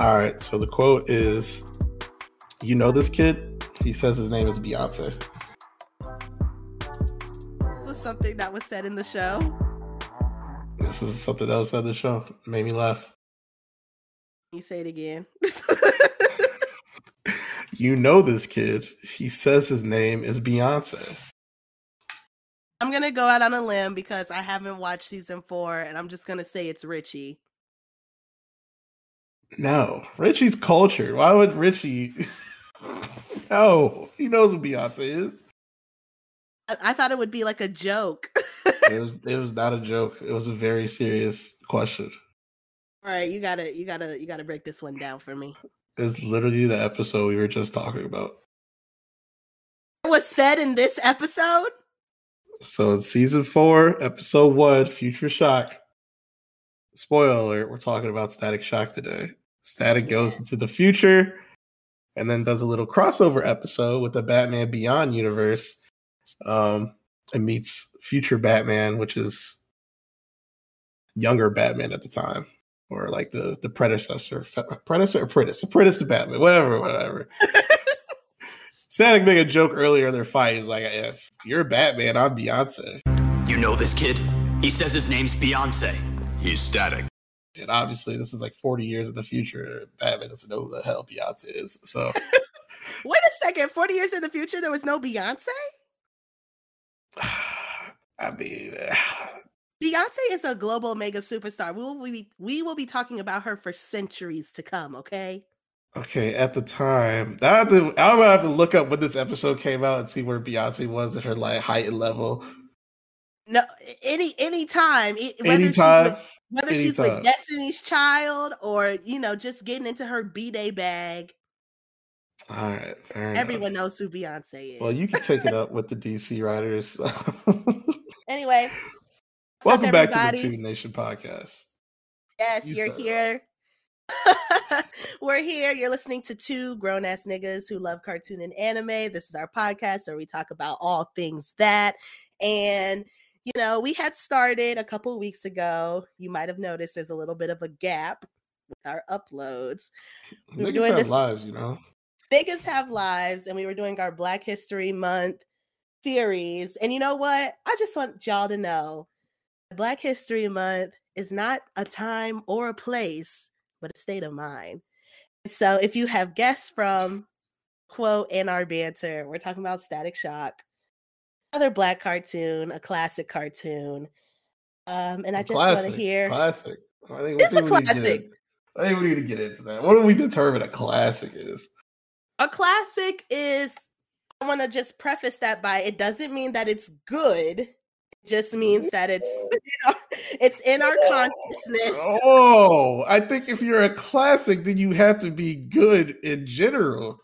All right. So the quote is, "You know this kid? He says his name is Beyonce." This was something that was said in the show. This was something that was said in the show. It made me laugh. You say it again. You know this kid? He says his name is Beyonce. I'm gonna go out on a limb because I haven't watched season four, and I'm just gonna say it's Richie. No, Richie's cultured. Why would Richie? no, he knows what Beyonce is. I, I thought it would be like a joke. It was. It was not a joke. It was a very serious question. All right, you gotta, you gotta, you gotta break this one down for me. It's literally the episode we were just talking about. It was said in this episode. So in season four, episode one, Future Shock. Spoiler alert, we're talking about Static Shock today. Static goes into the future and then does a little crossover episode with the Batman Beyond universe. Um, and meets future Batman, which is younger Batman at the time. Or like the the predecessor, predecessor, apprentice, apprentice to Batman, whatever, whatever. Static made a joke earlier in their fight. He's like, if you're Batman, I'm Beyonce. You know this kid? He says his name's Beyonce. He's static. And obviously, this is like 40 years in the future. Batman doesn't know who the hell Beyonce is. So, Wait a second. Forty years in the future, there was no Beyonce. I mean, Beyonce is a global mega superstar. We will be we will be talking about her for centuries to come. Okay. okay, at the time, I have to, I'm gonna have to look up when this episode came out and see where Beyonce was at her like height and level. No, any any time, it- whether she's Anytime, with- she's with Destiny's Child or you know just getting into her b day bag. All right, fair enough. Everyone knows who Beyonce is. Well, you can take it up with the DC writers. anyway. up, Welcome back to the? Toon Nation podcast. Yes, You you're here. We're here. You're listening to two grown ass niggas who love cartoon and anime. This is our podcast where we talk about all things that. And, you know, we had started a couple weeks ago. You might have noticed there's a little bit of a gap with our uploads. We were Niggas doing have this- lives, you know. Niggas have lives, and we were doing our Black History Month series. And you know what? I just want y'all to know Black History Month is not a time or a place, but a state of mind. So if you have guests from quote and our banter, we're talking about Static Shock, another black cartoon, a classic cartoon. Um, and I A just want to hear classic. I think, It's a we need to get classic. I think we need to get into that. What do we determine a classic is? a classic is I want to just preface that by it doesn't mean that it's good. It just means that it's it's in our consciousness. Oh, I think if you're a classic, then you have to be good in general.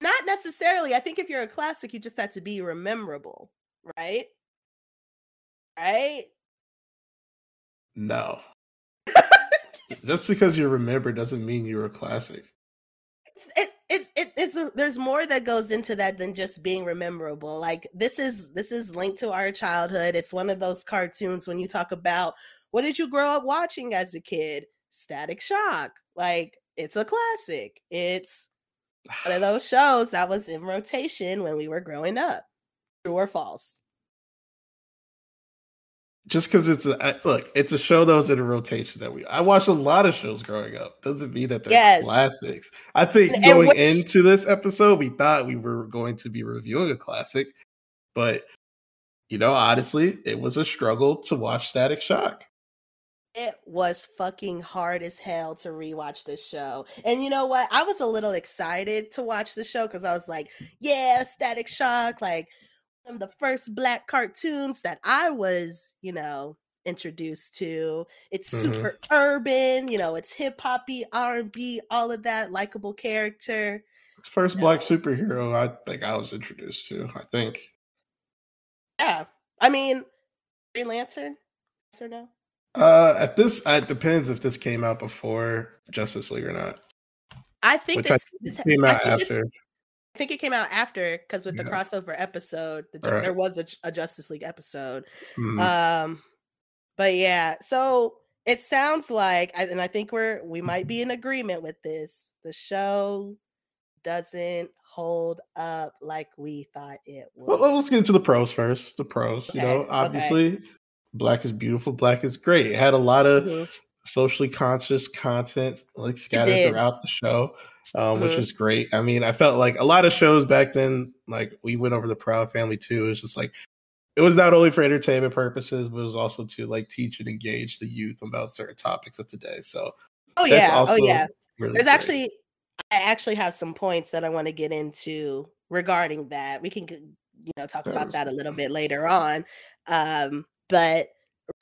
Not necessarily. I think if you're a classic, you just have to be rememberable, right? Right? No. Just because you're remember doesn't mean you're a classic. it, it, it, it's a, there's more that goes into that than just being rememberable like this is this is linked to our childhood it's one of those cartoons when you talk about what did you grow up watching as a kid static shock like it's a classic it's one of those shows that was in rotation when we were growing up true or false Just because it's a I- look, it's a show that was in a rotation that we. I watched a lot of shows growing up. Doesn't mean that they're Yes. classics. I think And- and going which- into this episode, we thought we were going to be reviewing a classic, but you know, honestly, it was a struggle to watch Static Shock. It was fucking hard as hell to rewatch this show. And you know what? I was a little excited to watch the show because I was like, yeah, Static Shock, like one of the first black cartoons that I was, you know, introduced to. It's Mhm. super urban, you know, it's hip hoppy, R&B, all of that likable character. It's the first black No. superhero I think I was introduced to. I think. Yeah. I mean, Green Lantern? Yes or no? Uh, at this, it depends if this came out before Justice League or not. I think I this, this came I out this- after. I think it came out after because with the crossover episode, the, Right. there was a, a Justice League episode. Mhm. Um, but yeah, so it sounds like, and I think we're we might be in agreement with this. The show doesn't hold up like we thought it would. Well, let's get into the pros first. The pros, you Okay, know, okay. Black is beautiful. Black is great. It had a lot of Mhm. socially conscious content like scattered throughout the show, um, which Mhm. is great. I mean, I felt like a lot of shows back then, like we went over the Proud Family too. It was just like it was not only for entertainment purposes, but it was also to like teach and engage the youth about certain topics of today. So Oh that's yeah, also oh yeah. really There's great. actually, I actually have some points that I want to get into regarding that. We can, you know, talk about that a little bit later on. Um, but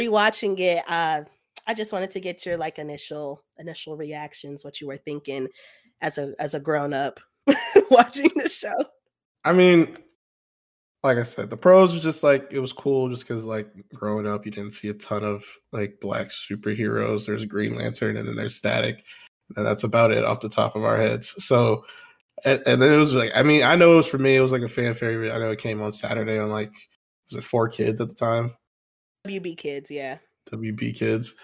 rewatching it, uh, I just wanted to get your like initial initial reactions, what you were thinking as a as a grown up watching the show. I mean, like I said, the pros were just like it was cool just because like growing up you didn't see a ton of like black superheroes. There's Green Lantern and then there's Static. And that's about it off the top of our heads. So and, and then it was like I mean, I know it was for me, it was like a fan favorite. I know it came on Saturday on like was it four kids at the time? WB kids, yeah. WB Kids.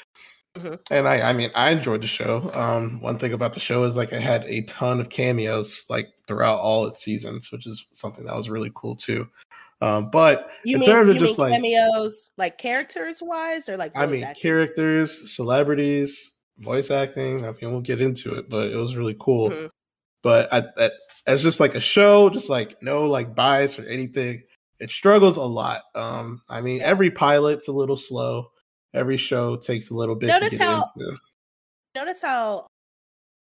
Mhm. And I, I mean, I enjoyed the show. Um, one thing about the show is like it had a ton of cameos like throughout all its seasons, which is something that was really cool too. Um, but You in mean, terms you of mean just like, cameos, like characters wise, or like I mean, characters, celebrities, voice acting. I mean, we'll get into it, but it was really cool. Mhm. But I, I, as just like a show, just like no like bias or anything, it struggles a lot. Um, I mean, Yeah. every pilot's a little slow. Every show takes a little bit Notice to get how- into. notice how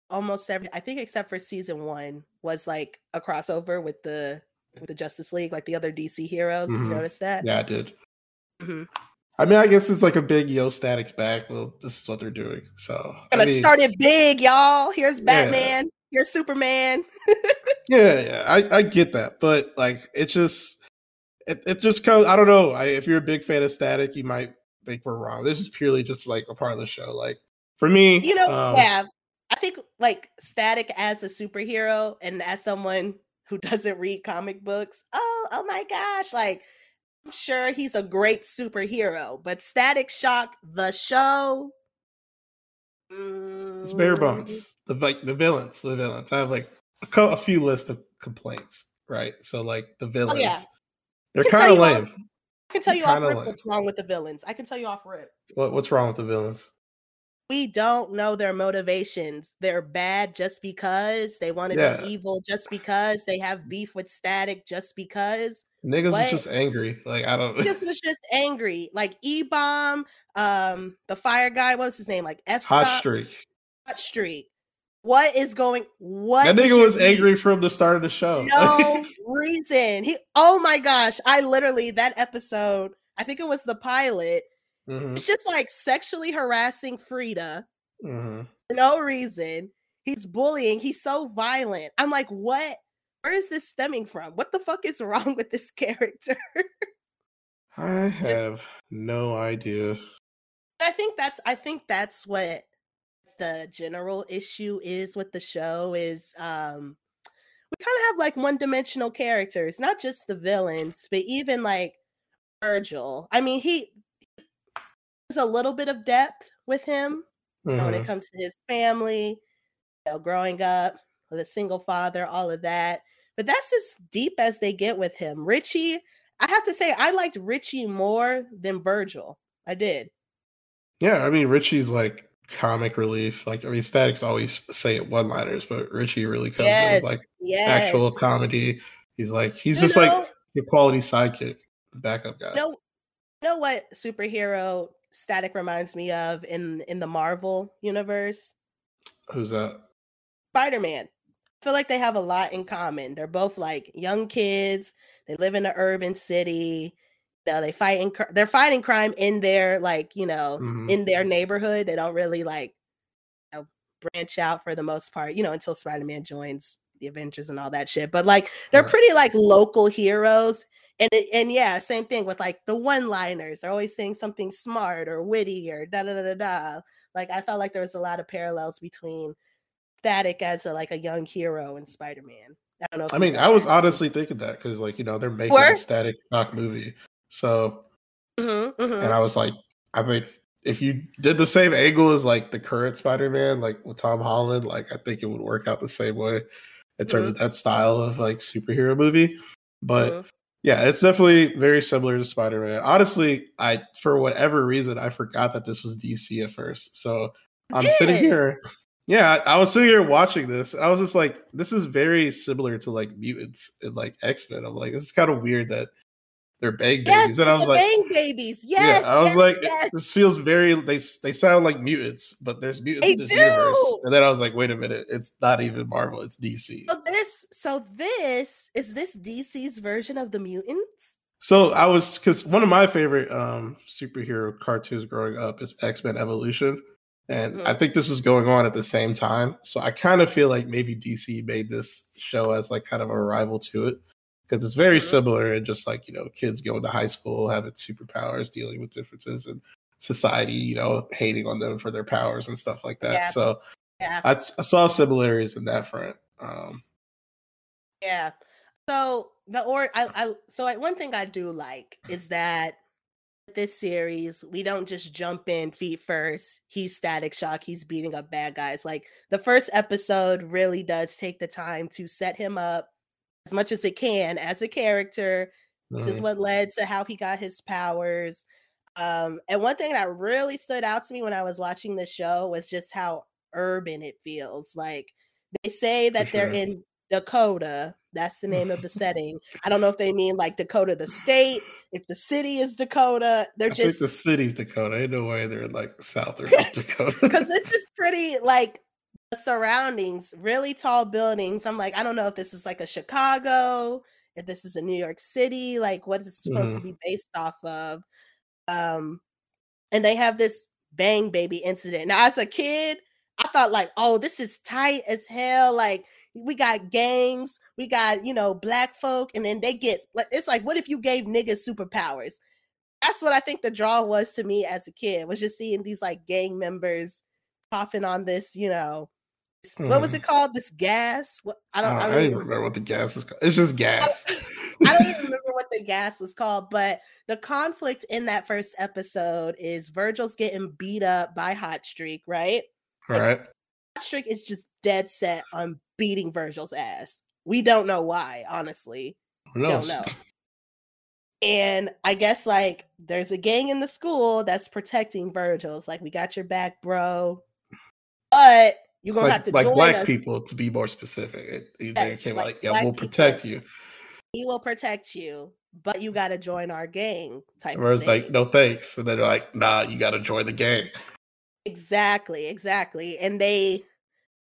almost every I think except for season one was like a crossover with the with the Justice League, like the other DC heroes. Mhm. You notice that? Yeah, I did. Mhm. I mean, I guess it's like a big yo statics back. Well, this is what they're doing. So I Gonna mean, start it big, y'all. Here's Yeah. Batman. Here's Superman. yeah, yeah, I, I get that, but like it just it, it just comes. I don't know. I, if you're a big fan of Static, you might think we're wrong. This is purely just like a part of the show. Like for me, You know, um, yeah. I think like Static as a superhero and as someone who doesn't read comic books, oh, oh my gosh, like I'm sure he's a great superhero, but Static Shock, the show. it's bare mm, bones. The like the villains, the villains. I have like a, co- a few lists of complaints. Right, so like the villains, Oh, yeah. They're kind of lame. I can tell you off rip like- what's wrong with the villains. I can tell you off rip. What, what's wrong with the villains? We don't know their motivations. They're bad just because they want to Yeah. be evil, just because they have beef with Static, just because. Niggas What? was just angry. Like I don't. This was just angry. Like E Bomb, um, the fire guy, what's his name? Like F Hot streak. Hot Streak. What is going? What That nigga was beef? angry from the start of the show. no reason. He oh my gosh. I literally that episode, I think it was the pilot. Mhm, It's just like sexually harassing Frieda mhm. for no reason. He's bullying. He's so violent. I'm like, what? Where is this stemming from? What the fuck is wrong with this character? I have no idea. I think that's I think that's what the general issue is with the show is um we kind of have like one-dimensional characters, not just the villains, but even like Virgil. I mean, he there's a little bit of depth with him you know, when it comes to his family, you know, growing up with a single father, all of that. But that's as deep as they get with him. Richie, I have to say, I liked Richie more than Virgil. I did. Yeah, I mean Richie's like comic relief. Like I mean, Static's always say it one liners, but Richie really comes Yes, with like Yes. actual comedy. He's like he's You just know- like your quality sidekick, backup guy. You know, you know what superhero Static reminds me of in in the Marvel universe? Who's that? Spider-Man. I feel like they have a lot in common. They're both like young kids. They live in an urban city. Know, They fight in, they're fighting crime in their like, you know, Mhm. in their neighborhood. They don't really like you know, branch out for the most part, you know, until Spider-Man joins the Avengers and all that shit. But like they're Right. pretty like local heroes. And it, and yeah, same thing with like the one-liners. They're always saying something smart or witty or da da da da da. Like I felt like there was a lot of parallels between Static as a, like a young hero and Spider-Man. I don't know. I mean, I was honestly thinking that because like you know they're making a Static Shock movie, so Mhm, mhm. and I was like, I think if you did the same angle as like the current Spider-Man, like with Tom Holland, like I think it would work out the same way in terms Mhm. of that style of like superhero movie. But Mhm. yeah, it's definitely very similar to Spider-Man. Honestly, I for whatever reason I forgot that this was DC at first. So I'm sitting here. Yeah, I I was sitting here watching this. I was just like, this is very similar to like mutants and like X-Men. I'm like, this is kind of weird that they're bang Yes, babies. And I was like, Bang Babies. Yes, yeah, I was yes, like, yes. this feels very. They they sound like mutants, but there's mutants They in this do! universe. And then I was like, wait a minute, it's not even Marvel, it's DC. So this, so this is this DC's version of the mutants. So I was because one of my favorite um superhero cartoons growing up is X Men Evolution, and I Mhm. think this was going on at the same time. So I kind of feel like maybe DC made this show as like kind of a rival to it because it's very Mhm. similar and just like you know kids going to high school having superpowers, dealing with differences in society, you know, hating on them for their powers and stuff like that. Yeah. So Yeah, I, I saw similarities in that front. Um, yeah. So the or I, I so I, one thing I do like is that this series we don't just jump in feet first. He's Static Shock. He's beating up bad guys. Like the first episode really does take the time to set him up as much as it can as a character This is what led to how he got his powers. Um, and one thing that really stood out to me when I was watching the show was just how urban it feels. Like they say that they're in Dakota. That's the name of the setting. I don't know if they mean like Dakota, the state, if the city is Dakota. They're I just the city's Dakota. Ain't no way they're in like South or Dakota. because this is pretty like surroundings, really tall buildings. I'm like, I don't know if this is like a Chicago, if this is a New York City, like what is it supposed to be based off of. Um, and they have this bang baby incident. Now, as a kid, I thought like, oh, this is tight as hell. Like we got gangs, we got you know black folk, and then they get like it's like, what if you gave niggas superpowers? That's what I think the draw was to me as a kid was just seeing these like gang members coughing on this, you know, this- what was Mhm. it called? This gas? What I I don't, don't, I don't, don't even remember what the gas is called. It's just gas. I don't even remember what the gas was called, but the conflict in that first episode is Virgil's getting beat up by Hot Streak, right? All right. Hot Streak is just dead set on beating Virgil's ass. We don't know why, honestly. Who Don't know. And I guess like there's a gang in the school that's protecting Virgil's like, we got your back, bro. But you're gonna have Like, to like join black us. people, to be more specific. It, it- they Yes, came like like, yeah, we'll people. protect you. He will protect you, but you gotta join our gang type of Whereas like, no thanks. And they're like, nah, you got to join the gang. Exactly, exactly. And they,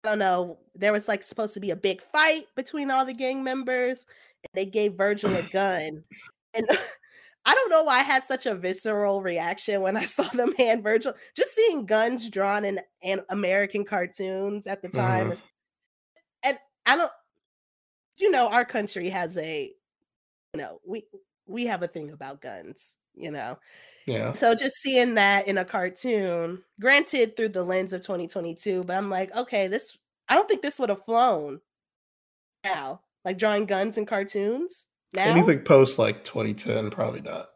I don't know, there was like supposed to be a big fight between all the gang members, and they gave Virgil a gun. And I don't know why I had such a visceral reaction when I saw the man Virgil. Just seeing guns drawn in, in American cartoons at the time. Mhm. is- And I don't, you know, our country has a, you know, we we have a thing about guns, you know. Yeah. So just seeing that in a cartoon, granted through the lens of 2022, but I'm like, okay, this I don't think this would have flown now. Like drawing guns in cartoons now. Anything post like 2010, probably not.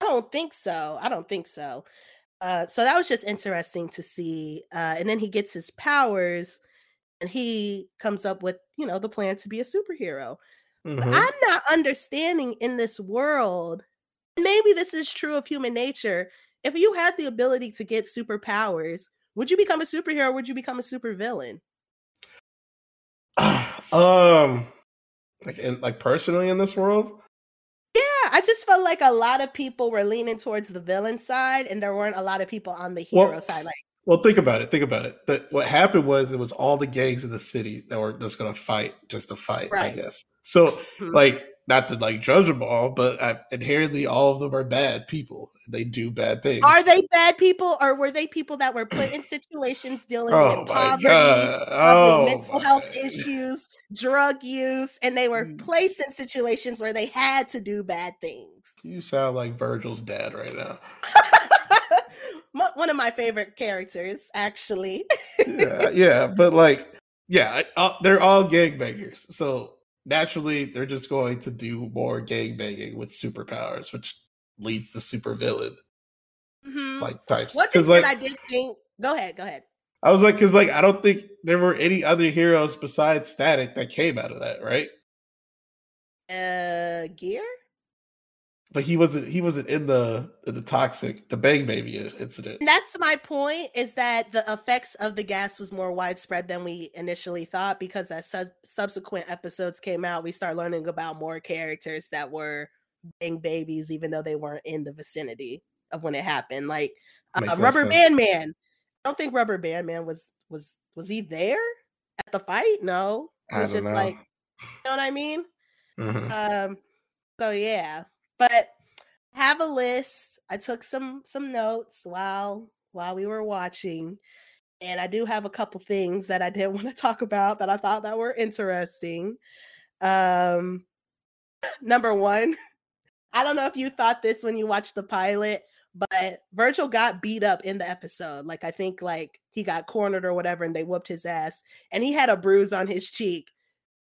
I don't think so. I don't think so. Uh, so that was just interesting to see. Uh, and then he gets his powers, and he comes up with you know the plan to be a superhero. Mhm. I'm not understanding in this world. Maybe this is true of human nature. If you had the ability to get superpowers, would you become a superhero? Or would you become a supervillain? um, like in like personally in this world, Yeah, I just felt like a lot of people were leaning towards the villain side, and there weren't a lot of people on the Well, hero side. Like, Well, think about it. Think about it. That what happened was it was all the gangs in the city that were just going to fight, just to fight. I Right. guess. So, Mhm. like, not to like judge them all, but uh, inherently, all of them are bad people. They do bad things. are they bad people, or were they people that were put in situations dealing Oh with poverty, Oh, mental health God. issues, drug use, and they were Mm. placed in situations where they had to do bad things? You sound like Virgil's dad right now. One of my favorite characters, actually. yeah, yeah, but like, yeah, I- uh, they're all gangbangers, so naturally they're just going to do more gang banging with superpowers, which leads to supervillain. Mhm. like types. One thing like I did think. Go ahead. Go ahead. I was like, because like I don't think there were any other heroes besides Static that came out of that, right? Uh, gear. But he wasn't. He wasn't in the the toxic the Bang Baby incident. And that's my point is that the effects of the gas was more widespread than we initially thought because as sub- subsequent episodes came out, we start learning about more characters that were bang babies, even though they weren't in the vicinity of when it happened. Like uh, Rubber sense. Band Man. I don't think Rubber Band Man was was was he there at the fight? No, it was just know. like you know what I mean. Mhm. Um, so yeah, but have a list. I took some some notes while while we were watching, and I do have a couple things that I did want to talk about that I thought that were interesting. Um, number one, I don't know if you thought this when you watched the pilot, but Virgil got beat up in the episode. Like I think like he got cornered or whatever, and they whooped his ass, and he had a bruise on his cheek.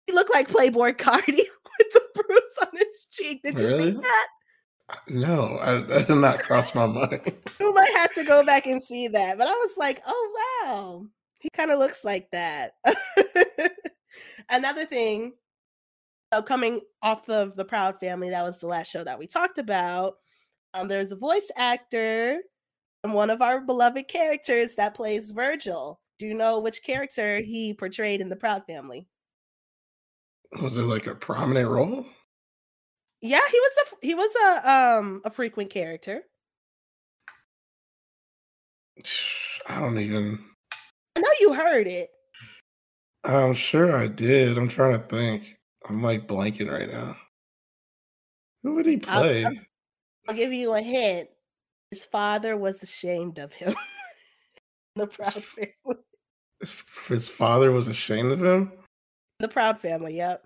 He looked like Playboi Carti with the bruise on his cheek. Did you Really? think that? No, I, that did not cross my mind. You might have to go back and see that. But I was like, oh wow, he kind of looks like that. Another thing, uh, coming off of the Proud Family, that was the last show that we talked about. Um, there's a voice actor and one of our beloved characters that plays Virgil. Do you know which character he portrayed in the Proud Family? Was it like a prominent role? Yeah, he was a he was a um a frequent character. I don't even. I know you heard it. I'm sure I did. I'm trying to think. I'm like blanking right now. Who would he I'll- play? I'll- I'll give you a hint. His father was ashamed of him. the Proud Family. His father was ashamed of him. The Proud Family. Yep.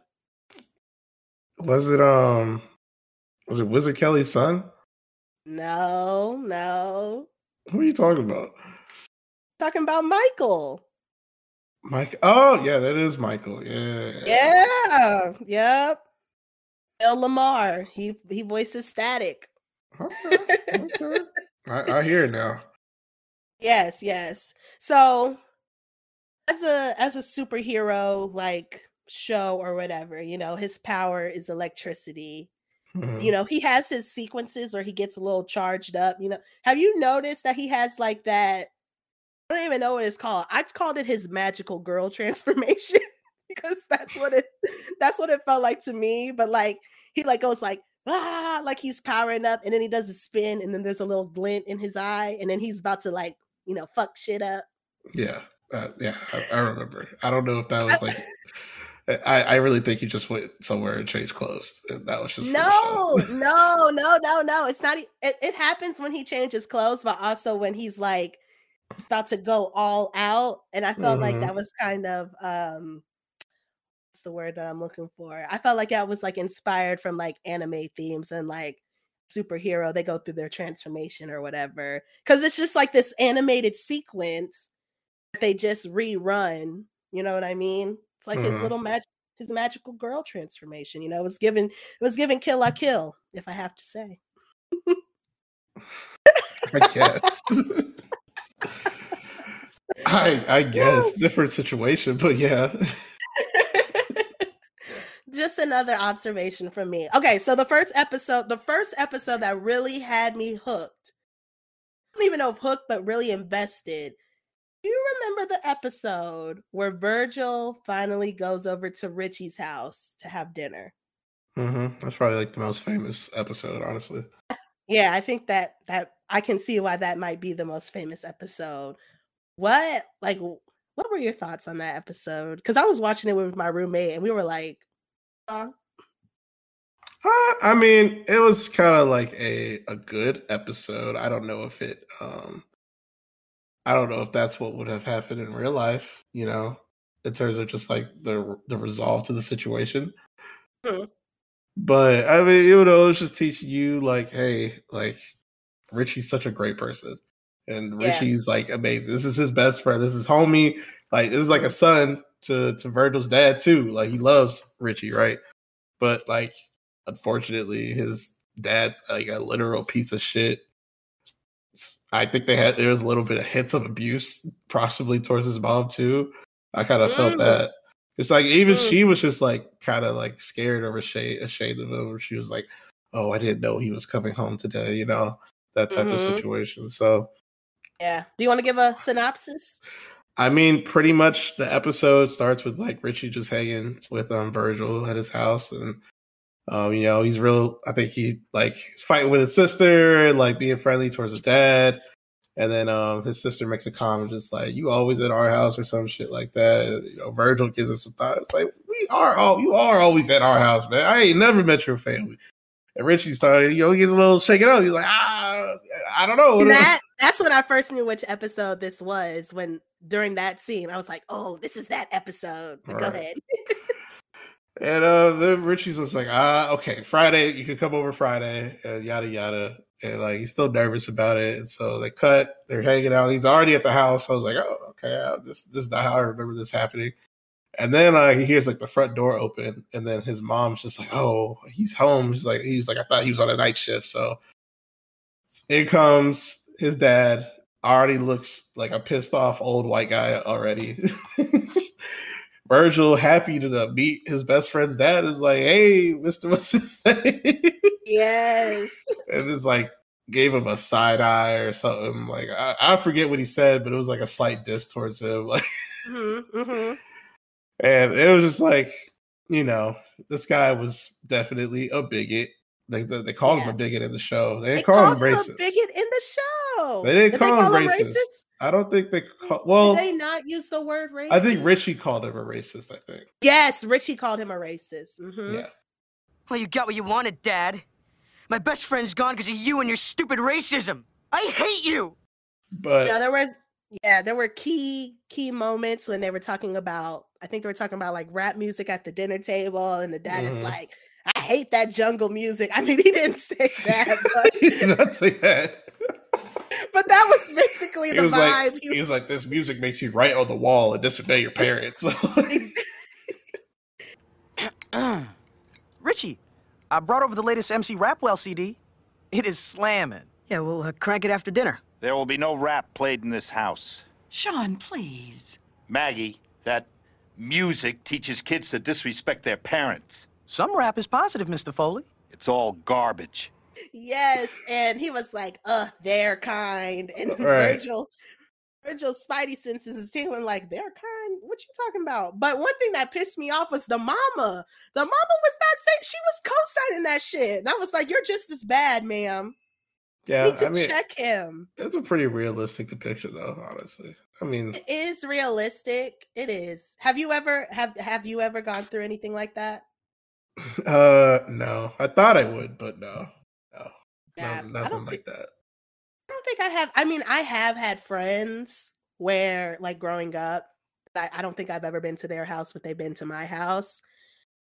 Was it um? Was it Wizard Kelly's son? No, no. Who are you talking about? Talking about Michael. Mike. Oh yeah, that is Michael. Yeah. Yeah. Yep. Phil LaMarr. He he voices Static. Okay, okay. I, I hear it now. Yes, yes. So as a as a superhero like show or whatever, you know, his power is electricity. Mhm. You know, he has his sequences or he gets a little charged up. You know, have you noticed that he has like that? I don't even know what it's called. I called it his magical girl transformation because that's what it that's what it felt like to me. But like he like goes like ah like he's powering up and then he does a spin and then there's a little glint in his eye and then he's about to like you know fuck shit up. Yeah, uh, yeah, I, I remember. I don't know if that was like. I, I really think he just went somewhere and changed clothes. And that was just No, no, no, no, no. It's not. It, it happens when he changes clothes, but also when he's like he's about to go all out. And I felt like Mhm. that was kind of um, what's the word that I'm looking for? I felt like that was like inspired from like anime themes and like superhero. They go through their transformation or whatever because it's just like this animated sequence that they just rerun. You know what I mean? It's like his Mhm. little magic his magical girl transformation. You know, it was given it was given kill I kill, if I have to say. I guess. I I guess different situation, but yeah. Just another observation from me. Okay, so the first episode, the first episode that really had me hooked. I don't even know if hooked, but really invested. Do you remember the episode where Virgil finally goes over to Richie's house to have dinner? Mm-hmm. That's probably like the most famous episode, honestly. Yeah, I think that that I can see why that might be the most famous episode. What like what were your thoughts on that episode? Because I was watching it with my roommate and we were like, uh, Uh, I mean, it was kind of like a a good episode. I don't know if it um I don't know if that's what would have happened in real life, you know, in terms of just like the the resolve to the situation. Mhm. But I mean, you know, it's just teaching you like, hey, like Richie's such a great person. And Yeah. Richie's like amazing. This is his best friend. This is homie. Like this is like a son to to Virgil's dad too. Like he loves Richie, right? But like unfortunately his dad's like a literal piece of shit. I think they had there was a little bit of hints of abuse, possibly towards his mom too. I kind of mm. felt that. It's like even mm. she was just like kind of like scared or ashamed, ashamed of him. She was like, "Oh, I didn't know he was coming home today," you know, that type mm-hmm. of situation. So, yeah. Do you want to give a synopsis? I mean, pretty much the episode starts with like Richie just hanging with um Virgil at his house, and um, you know, he's real. I think he like fighting with his sister, like being friendly towards his dad. And then um, his sister makes a comment just like, "You always at our house" or some shit like that. You know, Virgil gives us some. It's like we are all you are always at our house, man. I ain't never met your family. And Richie started, you know, he gets a little shaken up. He's like, ah, I don't know. That that's when I first knew which episode this was. When during that scene, I was like, oh, this is that episode. Right. Go ahead. and uh, then Richie's just like, ah, okay, Friday, you can come over Friday, and yada yada and like he's still nervous about it. And so they cut, they're hanging out. He's already at the house. I was like, oh, okay, this this is not how I remember this happening. And then uh, he hears like the front door open, and then his mom's just like, "Oh, he's home." He's like, "He's like, I thought he was on a night shift." So in comes his dad. Already looks like a pissed off old white guy already. Virgil, happy to meet his best friend's dad, is like, "Hey, Mister, what's his name?" Yes. and it's like gave him a side eye or something. Like I, I, forget what he said, but it was like a slight diss towards him. Like, mm-hmm, mm-hmm. and it was just like, you know, this guy was definitely a bigot. Like they, they called yeah. him a bigot in the show. They didn't they call him racist. Him bigot in the show. They didn't Did call, they call him, him racist. Racist. I don't think they call, well. Did they not use the word racist? I think Richie called him a racist. I think. Yes, Richie called him a racist. Mm-hmm. Yeah. Well, you got what you wanted, Dad. My best friend's gone because of you and your stupid racism. I hate you. But yeah, there was yeah, there were key key moments when they were talking about. I think they were talking about like rap music at the dinner table, and the dad mm-hmm. is like, "I hate that jungle music." I mean, he didn't say that, but he did not say that. but that was basically he the was vibe. Like, he, was, he was like, "This music makes you write on the wall and disobey your parents." Richie, I brought over the latest MC Rapwell CD. It is slamming. Yeah, we'll uh, crank it after dinner. There will be no rap played in this house. Sean, please. Maggie, that music teaches kids to disrespect their parents. Some rap is positive, Mr. Foley. It's all garbage. Yes, and he was like, "Uh, they're kind," and right. Virgil Virgil's spidey senses is tingling like they're kind. What you talking about? But one thing that pissed me off was the mama. The mama was not saying she was co-signing that shit. And I was like, you're just as bad, ma'am. Yeah, you need to I mean, check him. That's a pretty realistic depiction, though. Honestly, I mean, it is realistic. It is. Have you ever have Have you ever gone through anything like that? Uh, no. I thought I would, but no, yeah, no nothing like that I don't think I have. I mean, I have had friends where, like, growing up, I, I don't think I've ever been to their house, but they've been to my house.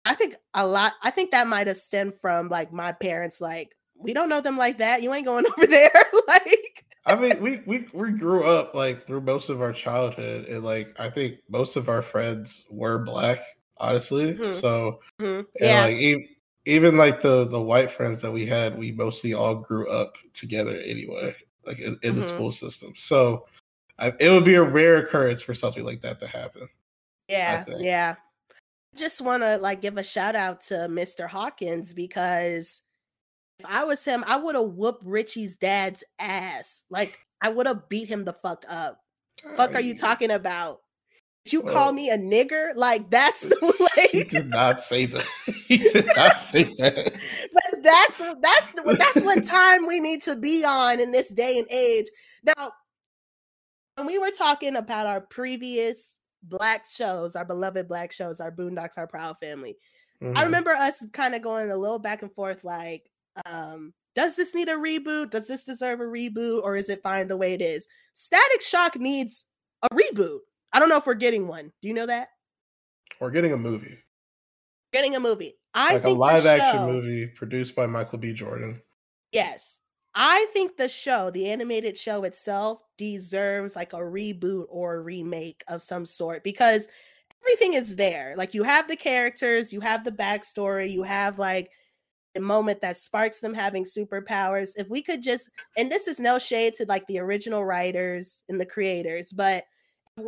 I think a lot. I think that might have stemmed from like my parents, like, we don't know them like that. You ain't going over there. like, I mean, we we we grew up like through most of our childhood, and like I think most of our friends were black, honestly. Mm-hmm. So, mm-hmm. yeah, like even, even like the the white friends that we had, we mostly all grew up together anyway like in, in mm-hmm. the school system. So I, it would be a rare occurrence for something like that to happen. Yeah, yeah. I just want to like give a shout out to Mr. Hawkins because if I was him, I would have whooped Richie's dad's ass. Like I would have beat him the fuck up. fuck are you talking about? You call me a nigger? Like that's like he did not say that. He did not say that. but that's that's that's what time we need to be on in this day and age. Now, when we were talking about our previous black shows, our beloved black shows, our Boondocks, our Proud Family, mm-hmm. I remember us kind of going a little back and forth, like, um, does this need a reboot? Does this deserve a reboot, or is it fine the way it is? Static Shock needs a reboot I don't know if we're getting one. Do you know that? We're getting a movie. Getting a movie. I like a live action movie produced by Michael B. Jordan. Yes. I think the show, the animated show itself, deserves like a reboot or a remake of some sort because everything is there. Like you have the characters, you have the backstory, you have like the moment that sparks them having superpowers. If we could just, and this is no shade to like the original writers and the creators, but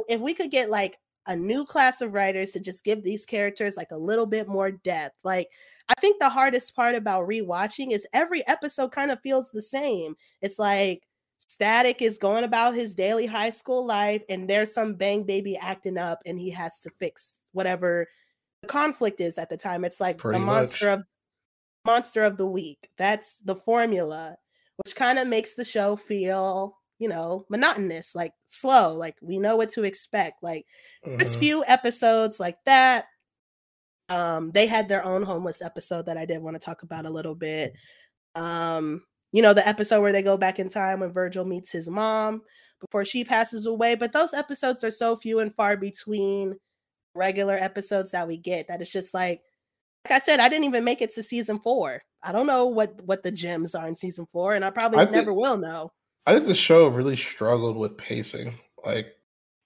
if we could get like a new class of writers to just give these characters like a little bit more depth. Like, I think the hardest part about rewatching is every episode kind of feels the same. It's like Static is going about his daily high school life, and there's some bang baby acting up, and he has to fix whatever the conflict is at the time. It's like Pretty a monster much. of monster of the week. That's the formula, which kind of makes the show feel, you know, monotonous, like slow, like we know what to expect. Like there's Mhm. few episodes like that. Um, they had their own homeless episode that I did want to talk about a little bit. Um, you know, the episode where they go back in time when Virgil meets his mom before she passes away. But those episodes are so few and far between regular episodes that we get that it's just like like I said, I didn't even make it to season four. I don't know what what the gems are in season four, and I probably I think- never will know. I think the show really struggled with pacing. Like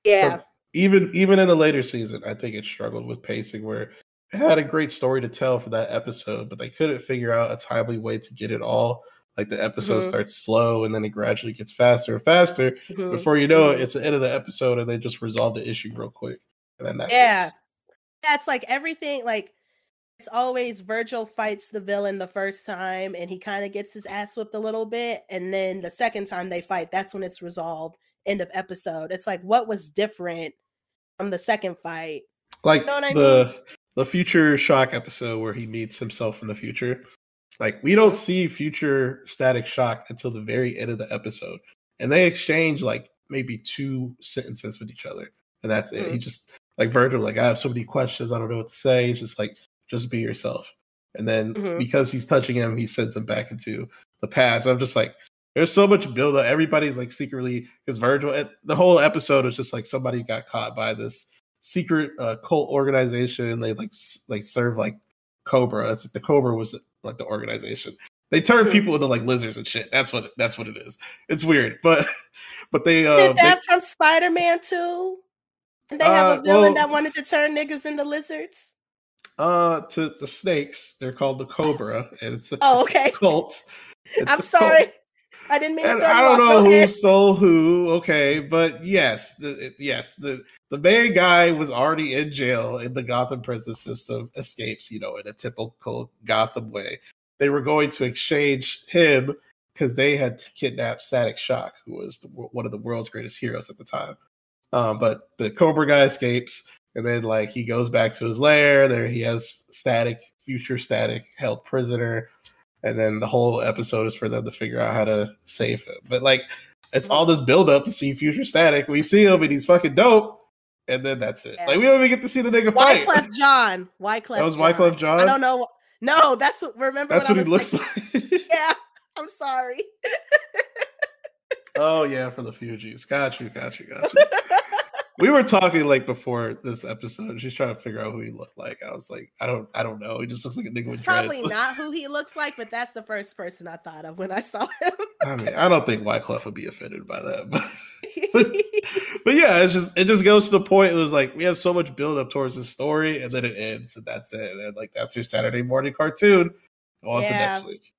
Yeah, even even in the later season, I think it struggled with pacing where it had a great story to tell for that episode, but they couldn't figure out a timely way to get it all. Like the episode Mhm. starts slow and then it gradually gets faster and faster. Mhm. Before you know it, Mhm. it's the end of the episode and they just resolve the issue real quick. And then that's it. yeah. That's like everything. Like it's always Virgil fights the villain the first time, and he kind of gets his ass whipped a little bit, and then the second time they fight, that's when it's resolved. End of episode. It's like what was different from the second fight. like know what I the the future shock episode where he meets himself in the future like we don't see future static shock until the very end of the episode and they exchange like maybe two sentences with each other and that's it he Mhm. just like virgil like i have so many questions i don't know what to say he's just like just be yourself and then Mhm. because he's touching him he sends him back into the past i'm just like there's so much build up everybody's like secretly because virgil the whole episode is just like somebody got caught by this secret uh, cult organization. They like like serve like Kobra. It's like the Kobra was like the organization. They turn Mhm. people into like lizards and shit. That's what that's what it is. It's weird, but but they uh Did they- that from Spider Man too? They have Uh, a villain well- that wanted to turn niggas into lizards. Uh to the snakes. They're called the Kobra, and it's a, Oh, it's a okay. cult. It's I'm sorry. cult. I didn't mean And I don't know who ahead. stole who. Okay, but yes, the, yes, the the main guy was already in jail in the Gotham prison system. Escapes, you know, in a typical Gotham way. They were going to exchange him because they had kidnapped Static Shock, who was the, one of the world's greatest heroes at the time. Um, but the Kobra guy escapes, and then like he goes back to his lair. There, he has Static, future Static, held prisoner and then the whole episode is for them to figure out how to save him. But like, it's all this build up to see Future Static. We see him and he's fucking dope, and then that's it. Yeah. Like we don't even get to see the nigga fight. Wyclef Jean. Wyclef. That was Wyclef Jean? I don't know. No, that's remember. that's what he looks like, like. Yeah, I'm sorry. oh yeah, for the Fugees. Got you, got you, got you. We were talking like before this episode. She's trying to figure out who he looked like. I was like, I don't, I don't know. He just looks like a nigga It's with probably dreads. not who he looks like, but that's the first person I thought of when I saw him. I mean, I don't think Wyclef would be offended by that, but. but yeah, it's just it just goes to the point. It was like we have so much build up towards the story, and then it ends, and that's it. And like that's your Saturday morning cartoon. On to next week.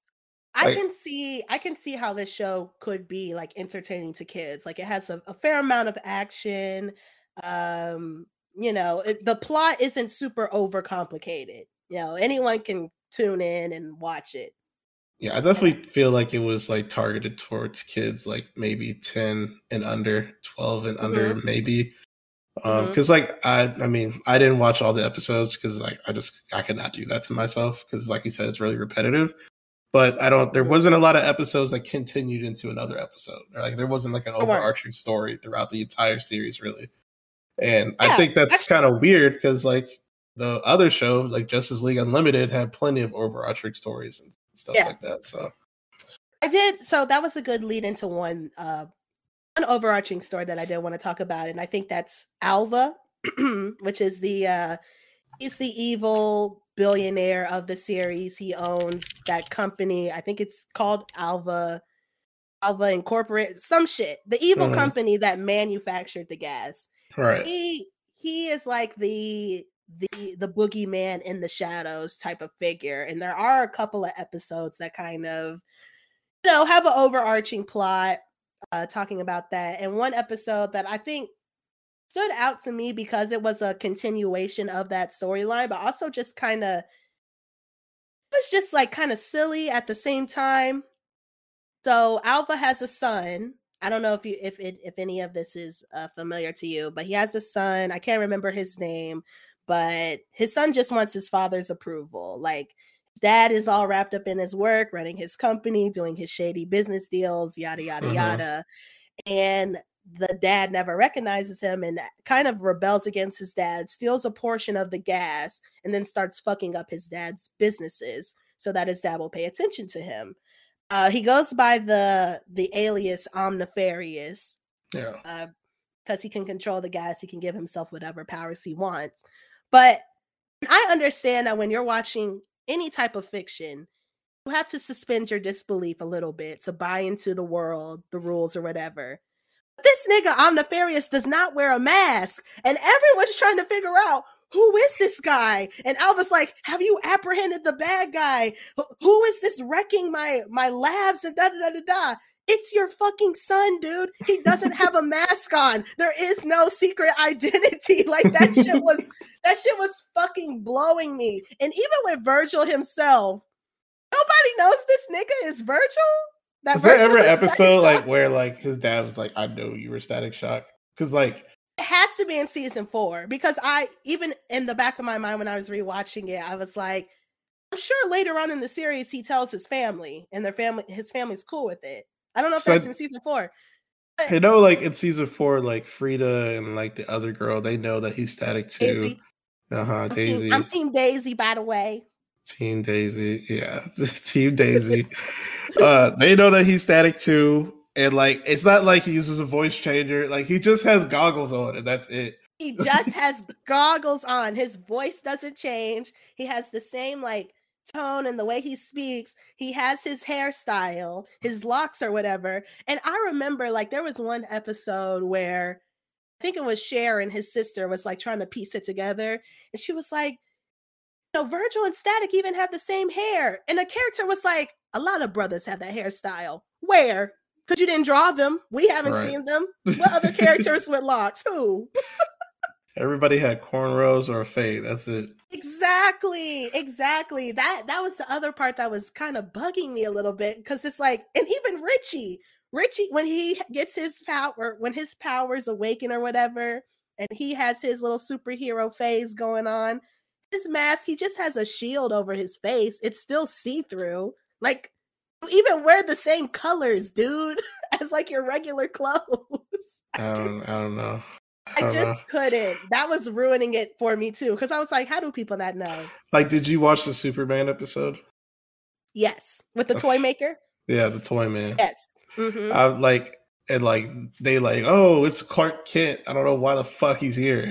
I Like- can see I can see how this show could be like entertaining to kids. Like it has a, a fair amount of action. Um, you know, it, the plot isn't super overcomplicated. You know, anyone can tune in and watch it. Yeah, I definitely feel like it was like targeted towards kids, like maybe ten and under, twelve and under, maybe. Um, Mhm. because like I, I mean, I didn't watch all the episodes because like I just I could not do that to myself because like you said, it's really repetitive. But I don't. There wasn't a lot of episodes that continued into another episode. Like there wasn't like an overarching story throughout the entire series, really. And I think that's kind of weird because like the other show, like Justice League Unlimited, had plenty of overarching stories and stuff Yeah. like that. So I did so that was a good lead into one uh an overarching story that I did want to talk about. And I think that's Alva, which is the uh he's the evil billionaire of the series. He owns that company. I think it's called Alva Alva Incorporated, some shit. The evil Mhm. company that manufactured the gas right. he he is like the the the boogeyman in the shadows type of figure. And there are a couple of episodes that kind of you know have an overarching plot uh talking about that. And one episode that I think stood out to me because it was a continuation of that storyline, but also just kind of it was just like kind of silly at the same time. So Alva has a son. I don't know if you if it if any of this is uh, familiar to you, but he has a son. I can't remember his name, but his son just wants his father's approval. Like dad is all wrapped up in his work, running his company, doing his shady business deals, yada yada Mhm. yada. And the dad never recognizes him and kind of rebels against his dad, steals a portion of the gas, and then starts fucking up his dad's businesses so that his dad will pay attention to him. Uh, he goes by the the alias Omnifarious Yeah. because he can control the gas, he can give himself whatever powers he wants. But I understand that when you're watching any type of fiction, you have to suspend your disbelief a little bit to buy into the world, the rules, or whatever. This nigga Omnifarious does not wear a mask, and everyone's trying to figure out who is this guy. And Alva's like, "Have you apprehended the bad guy? Who- who is this wrecking my my labs?" And da da da da da. It's your fucking son, dude. He doesn't have a mask on. There is no secret identity. Like that shit was that shit was fucking blowing me. And even with Virgil himself, nobody knows this nigga is Virgil. That Is there ever an episode like where like his dad was like, "I know you were Static Shock," because like it has to be in season four because I even in the back of my mind when I was rewatching it, I was like, I'm sure later on in the series he tells his family and their family his family's cool with it. I don't know if So I- that's in season four. I know like in season four, like Frieda and like the other girl, they know that he's Static too. Uh huh. Daisy. team, I'm team Daisy, by the way. Team Daisy, yeah, Team Daisy. uh, they know that he's static too, and like it's not like he uses a voice changer. Like he just has goggles on, and that's it. He just has goggles on. His voice doesn't change. He has the same like tone and the way he speaks. He has his hairstyle, his locks or whatever. And I remember like there was one episode where I think it was and his sister was like trying to piece it together. And she was like, know, Virgil and Static even have the same hair. And the character was like, a lot of brothers have that hairstyle. Where? Because you didn't draw them. We haven't Right. seen them. What other characters with locks? Who? Everybody had cornrows or a fade. That's it. Exactly, exactly. That that was the other part that was kind of bugging me a little bit because it's like, and even Richie, Richie, when he gets his power, when his powers awaken or whatever, and he has his little superhero phase going on, his mask, he just has a shield over his face. It's still see through. Like, you even wear the same colors, dude, as like your regular clothes. I don't. I don't know. I don't know. just couldn't. That was ruining it for me too. Because I was like, how do people not know? like. Did you watch the Superman episode? Yes. With the toy maker? Yeah, the Toy Man. Yes. Mhm. I like and like they like, oh, it's Clark Kent. I don't know why the fuck he's here.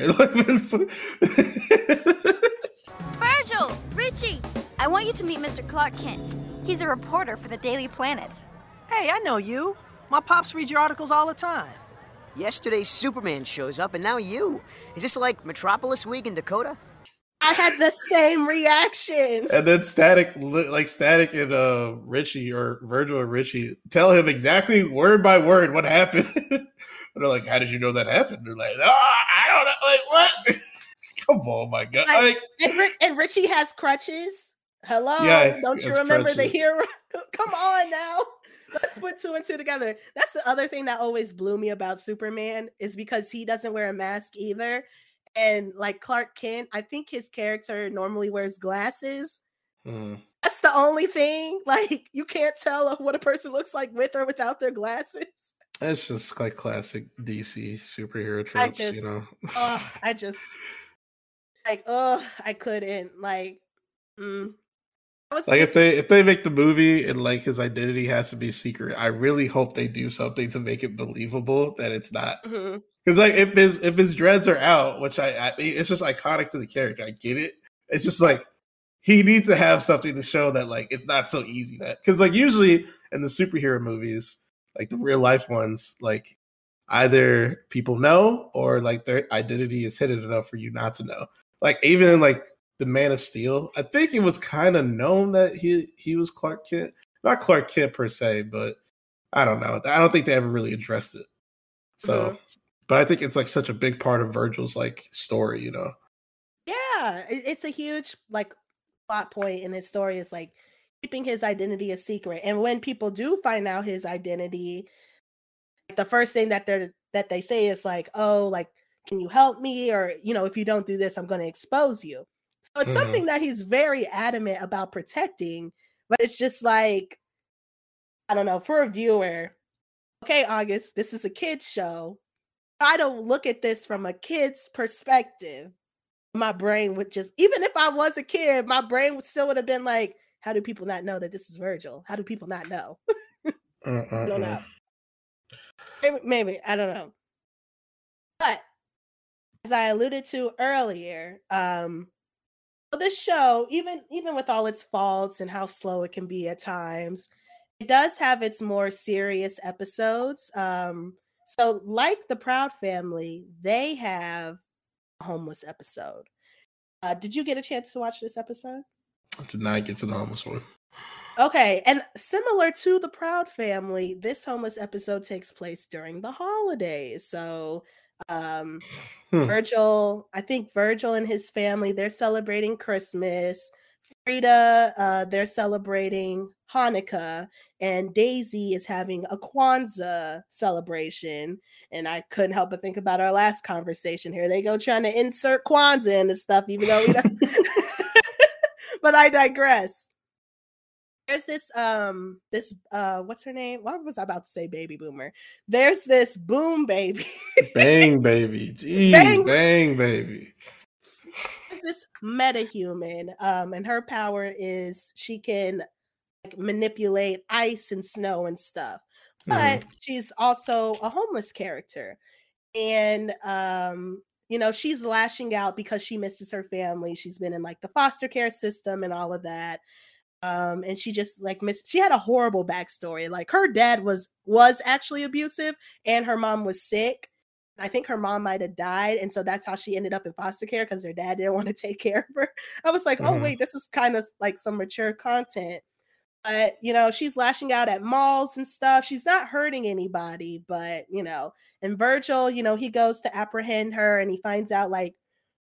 Virgil! Richie! I want you to meet Mr. Clark Kent. He's a reporter for the Daily Planet. Hey, I know you. My pops read your articles all the time. Yesterday, Superman shows up, and now you. Is this like Metropolis Week in Dakota? I had the same reaction. and then Static, li- like Static and uh Richie or Virgil and Richie tell him exactly word by word what happened. and they're like, "How did you know that happened?" They're like, "Oh, I don't know." Like what? Come on, my god! Like, Like, and, Ri- and Richie has crutches. Hello. Yeah, Don't you remember the hero? Come on now. Let's put two and two together. That's the other thing that always blew me about Superman is because he doesn't wear a mask either. And like Clark Kent, I think his character normally wears glasses. hmm. That's the only thing. Like you can't tell what a person looks like with or without their glasses. It's just like classic DC superhero I just, you know. oh, I just like, oh, I couldn't like. Mm. Like if they if they make the movie and like his identity has to be secret, I really hope they do something to make it believable that it's not. Because like if his if his dreads are out, which I, I it's just iconic to the character. I get it. It's just like he needs to have something to show that like it's not so easy that because like usually in the superhero movies, like the real life ones, like either people know or like their identity is hidden enough for you not to know. like even in like the Man of Steel, I think it was kind of known that he he was Clark Kent, not Clark Kent per se, but I don't know. I don't think they ever really addressed it. So, Mhm. but I think it's like such a big part of Virgil's like story, you know. Yeah, it's a huge like plot point in his story. Is like keeping his identity a secret, and when people do find out his identity, the first thing that they're that they say is like, "Oh, like, can you help me?" Or you know, if you don't do this, I'm going to expose you. So it's Mhm. something that he's very adamant about protecting, but it's just like, I don't know, for a viewer. Okay, August, this is a kid's show. I don't look at this from a kid's perspective my brain would just even if I was a kid, my brain would still would have been like, how do people not know that this is Virgil? How do people not know? I don't know. Maybe, maybe I don't know. But as I alluded to earlier, um, this show, even even with all its faults and how slow it can be at times, it does have its more serious episodes. Um, so like the Proud Family, they have a homeless episode. Uh, did you get a chance to watch this episode? Did not get to the homeless one. Okay, and similar to the Proud Family, this homeless episode takes place during the holidays. So, um, Hmm. Virgil, I think Virgil and his family, they're celebrating Christmas. Frieda, uh, they're celebrating Hanukkah, and Daisy is having a Kwanzaa celebration. And I couldn't help but think about our last conversation. Here they go trying to insert Kwanzaa into stuff, even though we don't. but I digress. There's this um this uh what's her name? What was I about to say? Baby boomer. There's this boom baby. Bang baby. Jeez, Bang- bang, baby. There's this metahuman, um, and her power is she can like manipulate ice and snow and stuff. But she's also a homeless character. And um, you know, she's lashing out because she misses her family. She's been in like the foster care system and all of that. Um, and she just like missed she had a horrible backstory. Like her dad was was actually abusive and her mom was sick. I think her mom might have died, and so that's how she ended up in foster care because her dad didn't want to take care of her. I was like, oh Mhm. wait, this is kind of like some mature content. But you know, she's lashing out at malls and stuff. She's not hurting anybody, but you know, and Virgil, you know, he goes to apprehend her and he finds out like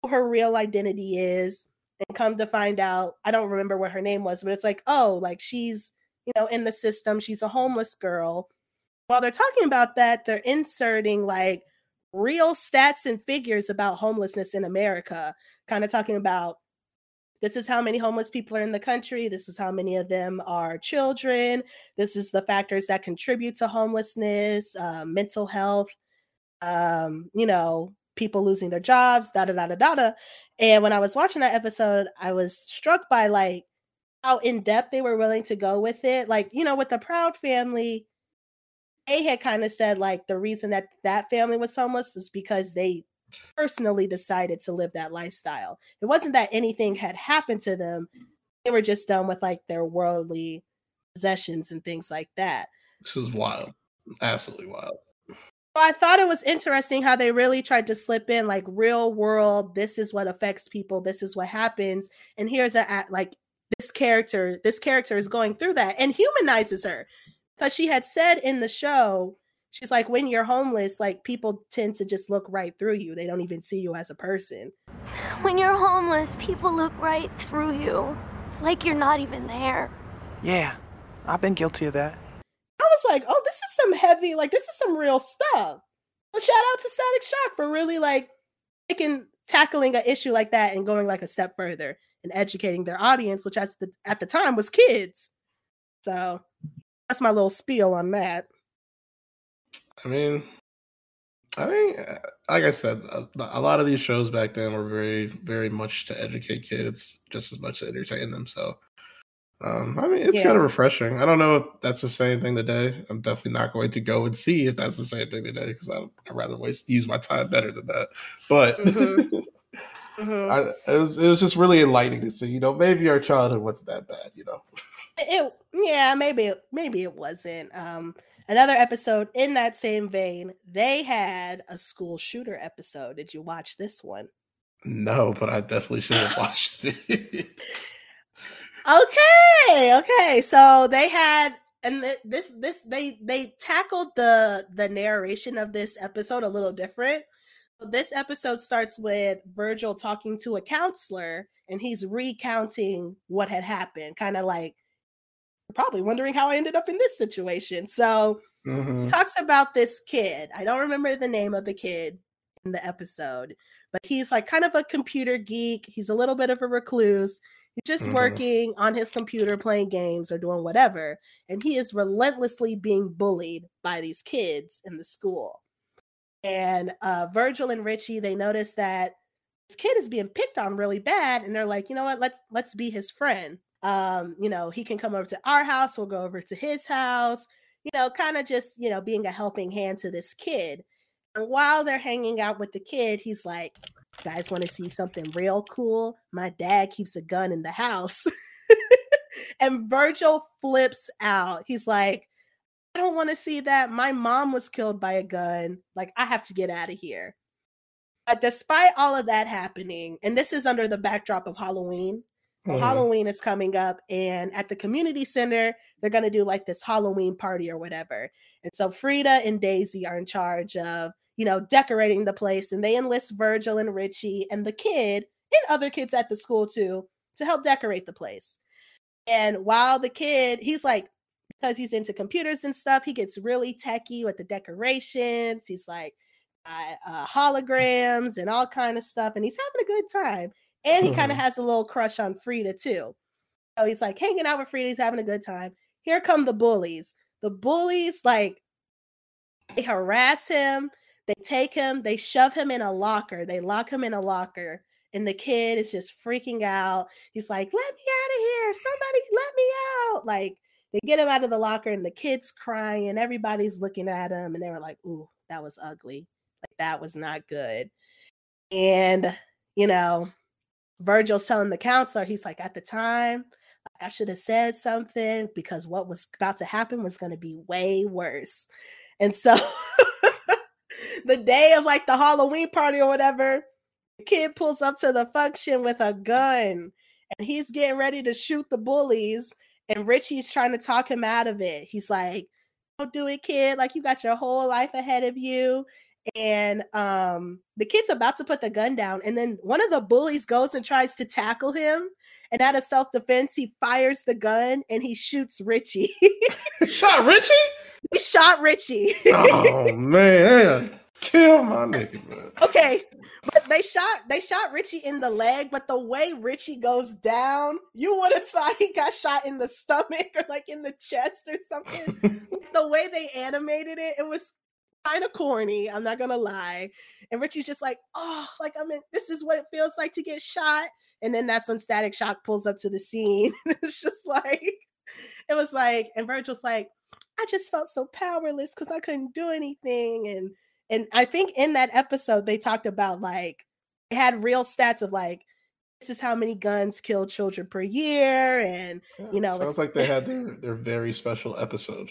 who her real identity is. And come to find out, I don't remember what her name was, but it's like, oh, like she's, you know, in the system, she's a homeless girl. While they're talking about that, they're inserting like real stats and figures about homelessness in America, kind of talking about this is how many homeless people are in the country. This is how many of them are children. This is the factors that contribute to homelessness, uh, mental health, um, you know, people losing their jobs, da da da da da. And when I was watching that episode, I was struck by like how in depth they were willing to go with it. Like, you know, with the Proud family, they had kind of said like the reason that that family was homeless was because they personally decided to live that lifestyle. It wasn't that anything had happened to them. They were just done with like their worldly possessions and things like that. This is wild. Absolutely wild. So I thought it was interesting how they really tried to slip in like real world. This is what affects people. This is what happens. And here's a like this character. This character is going through that and humanizes her because she had said in the show, she's like, when you're homeless, like people tend to just look right through you. They don't even see you as a person. When you're homeless, people look right through you. It's like you're not even there. Yeah, I've been guilty of that. Was like, oh, this is some heavy, like this is some real stuff. So shout out to Static Shock for really like taking tackling an issue like that and going like a step further and educating their audience, which at the at the time was kids. So that's my little spiel on that. I mean, I mean, uh, like I said, a, a lot of these shows back then were very, very much to educate kids, just as much to entertain them. So, um, I mean, it's Yeah. kind of refreshing. I don't know if that's the same thing today. I'm definitely not going to go and see if that's the same thing today because I'd rather waste use my time better than that. But Mhm. Mhm. I, it was it was just really enlightening to see. You know, maybe our childhood wasn't that bad. You know. it yeah maybe it- maybe it wasn't um another episode in that same vein they had a school shooter episode did you watch this one No, but I definitely should have watched it. okay, okay. So they had and th- this this they they tackled the the narration of this episode a little different. This episode starts with Virgil talking to a counselor and he's recounting what had happened, kind of like probably wondering how I ended up in this situation. So Mhm. talks about this kid. I don't remember the name of the kid in the episode, but he's like kind of a computer geek. He's a little bit of a recluse. He's just Mhm. working on his computer, playing games or doing whatever. And he is relentlessly being bullied by these kids in the school. And uh, Virgil and Richie, they notice that this kid is being picked on really bad, and they're like, you know what? Let's let's be his friend. Um, you know, he can come over to our house. We'll go over to his house. You know, kind of just you know being a helping hand to this kid. And while they're hanging out with the kid, he's like, "Guys, want to see something real cool? My dad keeps a gun in the house." and Virgil flips out. He's like, I don't want to see that. My mom was killed by a gun. Like, I have to get out of here. But despite all of that happening, and this is under the backdrop of Halloween, Mhm. Halloween is coming up, and at the community center, they're going to do like this Halloween party or whatever. And so Frieda and Daisy are in charge of, you know, decorating the place, and they enlist Virgil and Richie and the kid and other kids at the school too to help decorate the place. And while the kid, he's like, because he's into computers and stuff, he gets really techie with the decorations. He's like, uh, uh, holograms and all kind of stuff, and he's having a good time. And he kind of has a little crush on Frieda too. So he's like hanging out with Frieda. He's having a good time. Here come the bullies. The bullies like they harass him. They take him. They shove him in a locker. They lock him in a locker. And the kid is just freaking out. He's like, "Let me out of here! Somebody, let me out!" Like they get him out of the locker, and the kid's crying. Everybody's looking at him, and they were like, "Ooh, that was ugly. Like that was not good." And you know, Virgil's telling the counselor, he's like, at the time, I should have said something because what was about to happen was going to be way worse. And so the day of like the Halloween party or whatever, the kid pulls up to the function with a gun and he's getting ready to shoot the bullies. And Richie's trying to talk him out of it. He's like, Don't do it, kid. Like, you got your whole life ahead of you and um the kid's about to put the gun down and then one of the bullies goes and tries to tackle him and out of self-defense he fires the gun and he shoots richie Shot Richie? He shot richie. Oh man, kill my nigga, man. okay but they shot they shot richie in the leg but the way richie goes down you would have thought he got shot in the stomach or like in the chest or something. The way they animated it it was kind of corny i'm not gonna lie. And richie's just like oh like i mean this is what it feels like to get shot. And then that's when static shock pulls up to the scene. It's just like it was like and virgil's like i just felt so powerless because i couldn't do anything and and i think in that episode they talked about like they had real stats of like this is how many guns kill children per year and you know Sounds like they had their, their very special episode.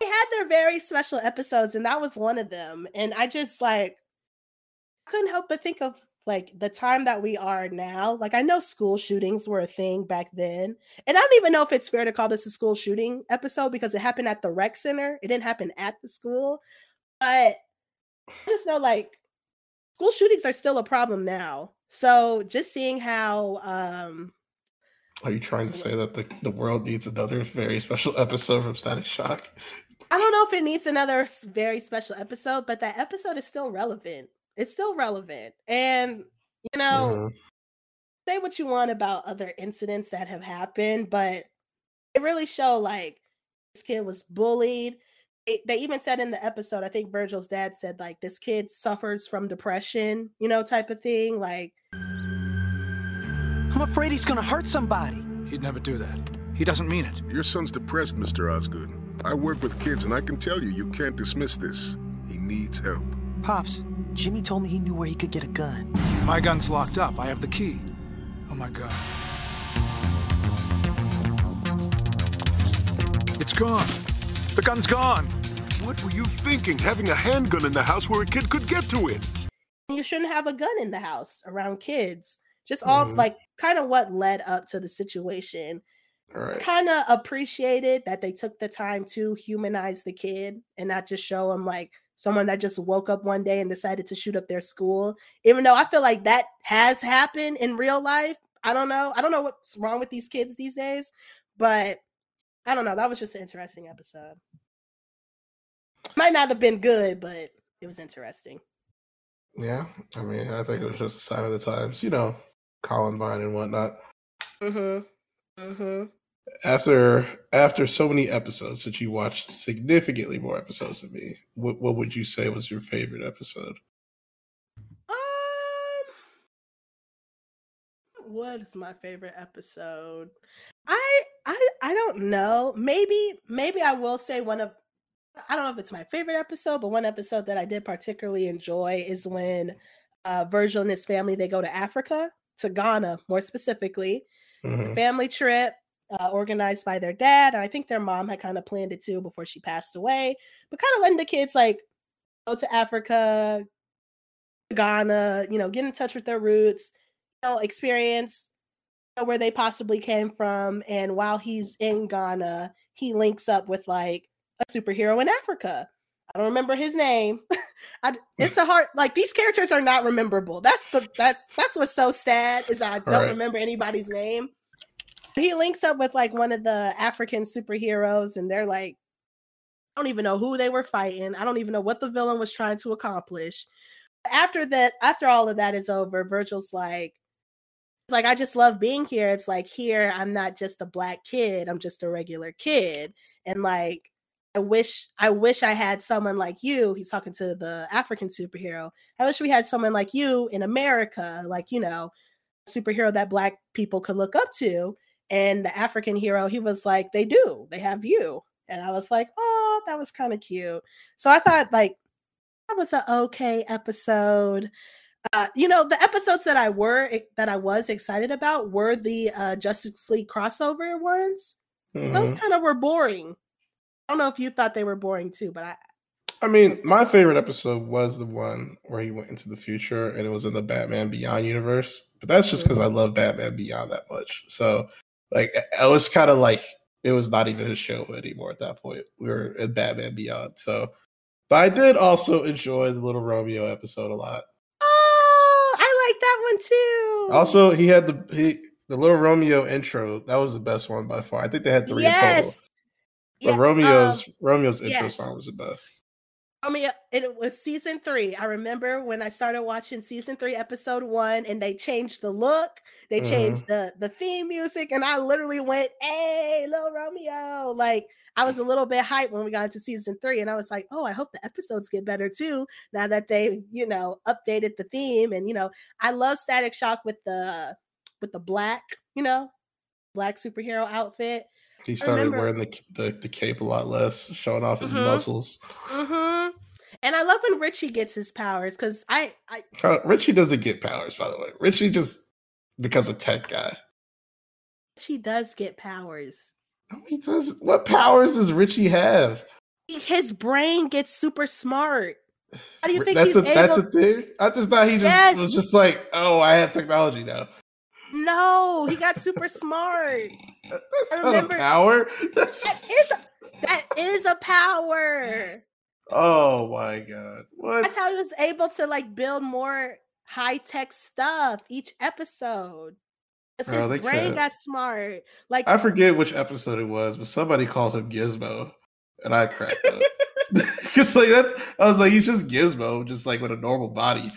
they had their very special episodes and that was one of them and i just like couldn't help but think of like the time that we are now like i know school shootings were a thing back then and i don't even know if it's fair to call this a school shooting episode because it happened at the rec center it didn't happen at the school but i just know like school shootings are still a problem now so just seeing how um Are you trying to say that the, the world needs another very special episode from Static Shock? I don't know if it needs another very special episode, but that episode is still relevant. It's still relevant. And, you know, Mhm. say what you want about other incidents that have happened, but it really showed like this kid was bullied. They, they even said in the episode, I think Virgil's dad said, like, this kid suffers from depression, you know, type of thing. Like, I'm afraid he's gonna hurt somebody. He'd never do that. He doesn't mean it. Your son's depressed, Mr. Osgood. I work with kids, and I can tell you, you can't dismiss this. He needs help. Pops, Jimmy told me he knew where he could get a gun. My gun's locked up. I have the key. Oh my god. It's gone. The gun's gone. What were you thinking, having a handgun in the house where a kid could get to it? You shouldn't have a gun in the house around kids. Just all Mhm. like kind of what led up to the situation. Right. Kind of appreciated that they took the time to humanize the kid and not just show him like someone that just woke up one day and decided to shoot up their school. Even though I feel like that has happened in real life. I don't know. I don't know what's wrong with these kids these days, but I don't know. That was just an interesting episode. Might not have been good, but it was interesting. Yeah. I mean, I think it was just a sign of the times, you know, Columbine and whatnot. Mm-hmm. Mm-hmm. After after so many episodes that you watched significantly more episodes than me, what what would you say was your favorite episode? um What is my favorite episode? I I I don't know. Maybe maybe I will say one of I don't know if it's my favorite episode, but one episode that I did particularly enjoy is when uh Virgil and his family they go to Africa, to Ghana more specifically. Mhm. Family trip uh, organized by their dad, and I think their mom had kind of planned it too before she passed away. But kind of letting the kids like go to Africa, Ghana, you know, get in touch with their roots, you know, experience you know, where they possibly came from. And while he's in Ghana, he links up with like a superhero in Africa. I don't remember his name. I, it's a hard like these characters are not rememberable. That's the that's that's what's so sad is I don't Right. remember anybody's name. He links up with like one of the African superheroes, and they're like, I don't even know who they were fighting. I don't even know what the villain was trying to accomplish. After that, after all of that is over, Virgil's like, it's like I just love being here. It's like here I'm not just a black kid, I'm just a regular kid. And like I wish I wish I had someone like you. He's talking to the African superhero. I wish we had someone like you in America, like you know, superhero that black people could look up to. And the African hero, he was like, they do, they have you. And I was like, oh, that was kind of cute. So I thought like that was an okay episode. Uh, you know, the episodes that I were that I was excited about were the uh, Justice League crossover ones. Those Mhm. kind of were boring. I don't know if you thought they were boring too, but I I mean, my favorite episode was the one where he went into the future and it was in the Batman Beyond universe. But that's just because I love Batman Beyond that much. So, like, I was kind of like, it was not even a show anymore at that point. We were in Batman Beyond. So, but I did also enjoy the Little Romeo episode a lot. oh, I like that one too. Also, he had the he, the Little Romeo intro. That was the best one by far. I think they had three in total. yes, But Yeah, Romeo's um, Romeo's intro yes. song was the best. I mean, it was season three. I remember when I started watching season three, episode one, and they changed the look, they Mhm. changed the the theme music, and I literally went, "Hey, little Romeo!" Like I was a little bit hyped when we got into season three, and I was like, "Oh, I hope the episodes get better too." Now that they, you know, updated the theme, and you know, I love Static Shock with the with the black, you know, black superhero outfit. He started wearing the, the the cape a lot less, showing off his Mhm. muscles. hmm And I love when Richie gets his powers because I, I Uh, Richie doesn't get powers, by the way. Richie just becomes a tech guy. she does get powers. No, he does. What powers does Richie have? His brain gets super smart. How do you think that's he's a that's a thing. I just thought he just Yes. was just like, oh, I have technology now. No, he got super smart. That's I not a power. That's That is a, that is a power. oh my god. What? That's how he was able to like build more high tech stuff each episode. 'Cause Bro, his brain can't. got smart. Like I forget which episode it was, but somebody called him Gizmo, and I cracked up. Because like that, I was like, he's just Gizmo, just like with a normal body.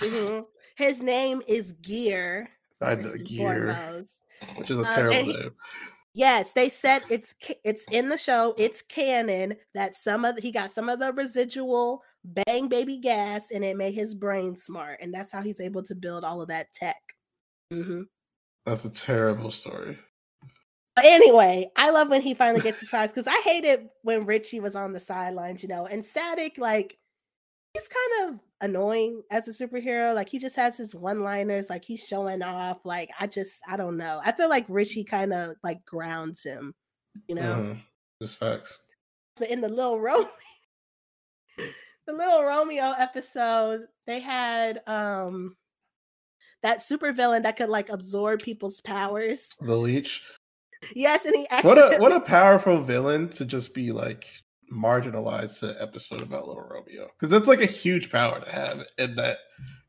mhm. his name is Gear. I know Gear, foremost. Which is a Uh, terrible he- name. Yes, they said it's it's in the show. It's canon that some of he got some of the residual bang baby gas, and it made his brain smart, and that's how he's able to build all of that tech. hmm That's a terrible story. But anyway, I love when he finally gets his prize because I hated when Richie was on the sidelines, you know, and Static like he's kind of annoying as a superhero. Like he just has his one-liners, like he's showing off. Like I just I don't know. I feel like Richie kind of like grounds him, you know. Mhm. Just facts. But in the little Romeo, the little Romeo episode, they had um that supervillain that could like absorb people's powers. The leech. Yes, and he What a what a powerful villain to just be like marginalized to episode about Little Romeo because that's like a huge power to have in that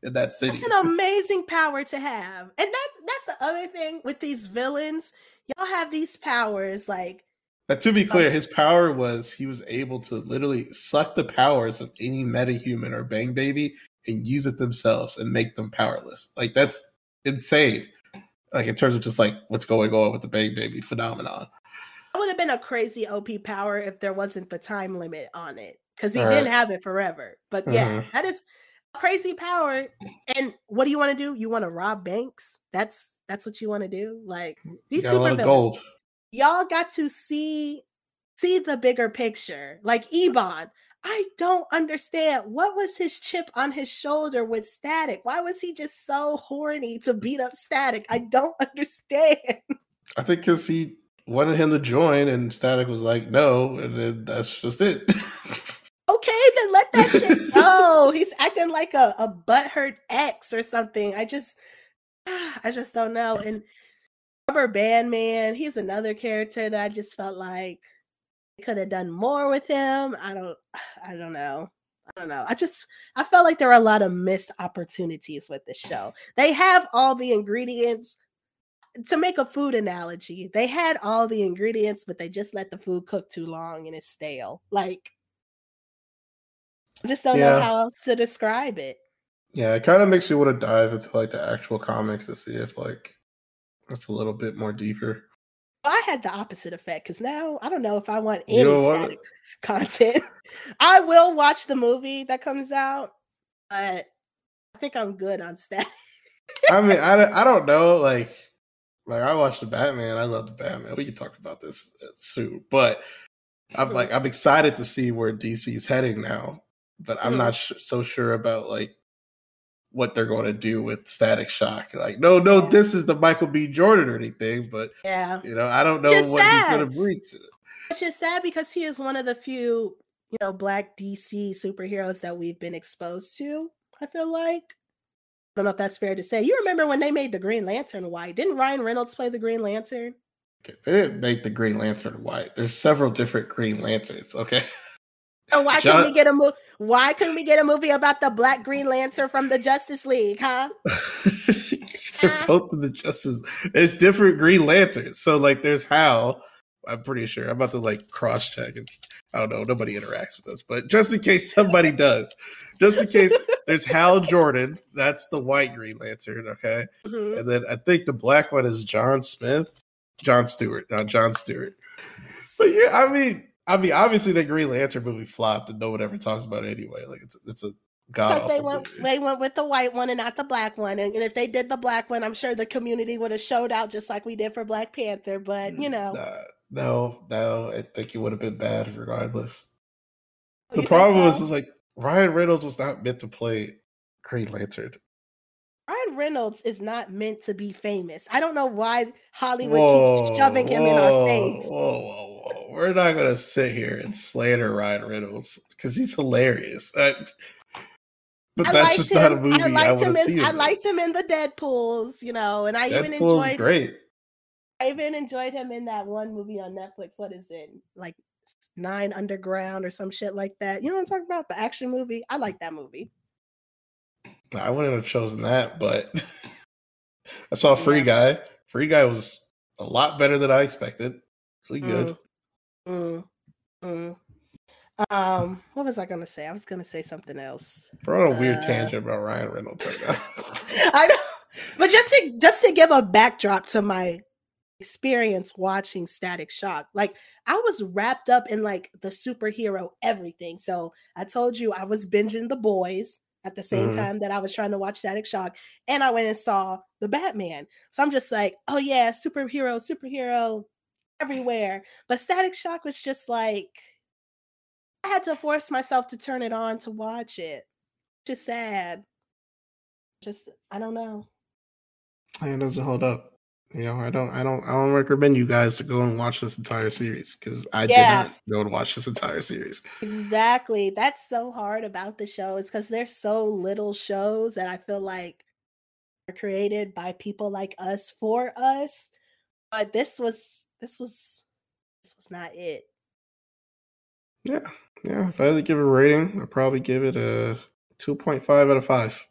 in that city. It's an amazing power to have. And that that's the other thing with these villains. Y'all have these powers like But to be clear, uh, his power was he was able to literally suck the powers of any metahuman or bang baby and use it themselves and make them powerless. Like that's insane. Like in terms of just like what's going on with the bang baby phenomenon. Have been a crazy OP power if there wasn't the time limit on it. Because he All didn't right. have it forever. But yeah, Mhm. that is crazy power. And what do you want to do? You want to rob banks? That's that's what you want to do? Like these Got a lot super gold. y'all got to see see the bigger picture. Like Ebon, I don't understand what was his chip on his shoulder with Static. Why was he just so horny to beat up Static? I don't understand. I think because he wanted him to join and Static was like, no, and then that's just it. Okay, then let that shit go. He's acting like a, a butthurt ex or something. I just I just don't know. And Rubber Band Man, he's another character that I just felt like could have done more with him. I don't I don't know. I don't know. I just I felt like there were a lot of missed opportunities with the show. They have all the ingredients to make a food analogy. They had all the ingredients, but they just let the food cook too long and it's stale. Like I just don't know how else to describe it. yeah, it kind of makes you want to dive into like the actual comics to see if like it's a little bit more deeper. I had the opposite effect because now I don't know if I want any want static content. I will watch the movie that comes out, but I think I'm good on static. I mean, I, I don't know. Like, like I watched the Batman. I love the Batman. We can talk about this uh, soon, but I'm like, I'm excited to see where DC is heading now. But I'm not sh- so sure about like what they're going to do with Static Shock. Like, no, no, this is the Michael B. Jordan or anything, but Yeah. you know, I don't know Just what he's going to bring to it. Which is sad because he is one of the few, you know, black DC superheroes that we've been exposed to. I feel like. I don't know if that's fair to say. You remember when they made the Green Lantern white? Didn't Ryan Reynolds play the Green Lantern? They didn't make the Green Lantern white. There's several different Green Lanterns. Okay. So why John- couldn't we get a movie? Why couldn't we get a movie about the Black Green Lantern from the Justice League, huh? They're both in the Justice. There's different Green Lanterns. So like, there's Hal. I'm pretty sure. I'm about to like cross check and I don't know. Nobody interacts with us, but just in case somebody does, just in case there's Hal Jordan. That's the white Green Lantern. Okay, Mhm. and then I think the black one is John Smith, John Stewart, not John Stewart. But yeah, I mean, I mean, obviously the Green Lantern movie flopped, and no one ever talks about it anyway. Like it's it's a god Because they went they went with the white one and not the black one. And, and if they did the black one, I'm sure the community would have showed out just like we did for Black Panther. But you know, Nah, no, no, I think it would have been bad regardless. The problem was so? is like Ryan Reynolds was not meant to play Green Lantern. Ryan Reynolds is not meant to be famous. I don't know why Hollywood keeps shoving him in our face. Whoa, whoa, whoa! We're not gonna sit here and slander Ryan Reynolds because he's hilarious. I- but I that's liked just him. not a movie I I, liked want him to see. in I him in. liked him in the Deadpool's, you know, and I even enjoyed great. I even enjoyed him in that one movie on Netflix. What is it? Like Nine Underground or some shit like that. You know what I'm talking about? The action movie. I like that movie. I wouldn't have chosen that, but I saw Free Guy. Free Guy was a lot better than I expected. Really good. Mm, mm. Um, what was I gonna say? I was gonna say something else. We're on a weird Uh, tangent about Ryan Reynolds right now. I know, but just to just to give a backdrop to my experience watching Static Shock, like I was wrapped up in like the superhero everything. So I told you I was binging The Boys at the same Mhm. time that I was trying to watch Static Shock, and I went and saw the Batman. So I'm just like, oh yeah, superhero, superhero everywhere. But Static Shock was just like I had to force myself to turn it on to watch it. Just sad. Just I don't know. it doesn't hold up. You know, I don't, I don't, I don't recommend you guys to go and watch this entire series because I Yeah. did not go and watch this entire series. Exactly. That's so hard about the show is because there's so little shows that I feel like are created by people like us for us. But this was this was this was not it. Yeah, yeah. If I had to give a rating, I'd probably give it a two point five out of five.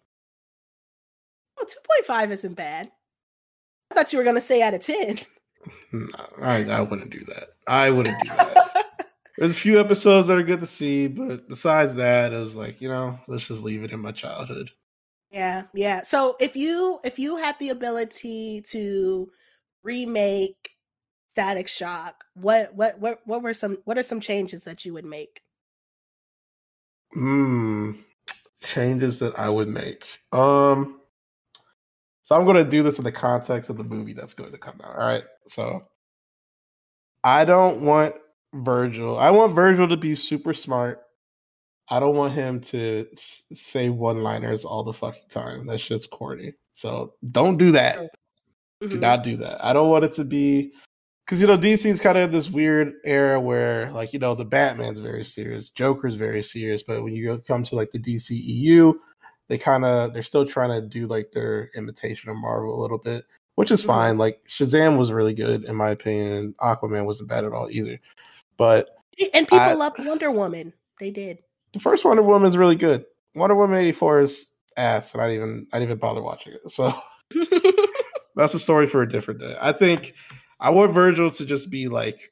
Oh, 2.5 isn't bad. Thought you were gonna say out of 10. No, I, I wouldn't do that. I wouldn't do that. There's a few episodes that are good to see, but besides that, it was like, you know, let's just leave it in my childhood. Yeah, yeah. So if you if you had the ability to remake Static Shock, what what what what were some what are some changes that you would make? Hmm. Changes that I would make. Um. So I'm going to do this in the context of the movie that's going to come out. All right. So I don't want Virgil. I want Virgil to be super smart. I don't want him to say one-liners all the fucking time. That shit's corny. So don't do that. Do Mhm. not do that. I don't want it to be because you know DC's kind of this weird era where like you know the Batman's very serious, Joker's very serious, but when you come to like the DCEU, they kind of they're still trying to do like their imitation of Marvel a little bit, which is Mhm. fine. Like Shazam was really good in my opinion. Aquaman wasn't bad at all either, but And people I- loved Wonder Woman. They did. the first Wonder Woman is really good. Wonder Woman eighty four is ass, and I didn't even I didn't even bother watching it. So that's a story for a different day. I think I want Virgil to just be like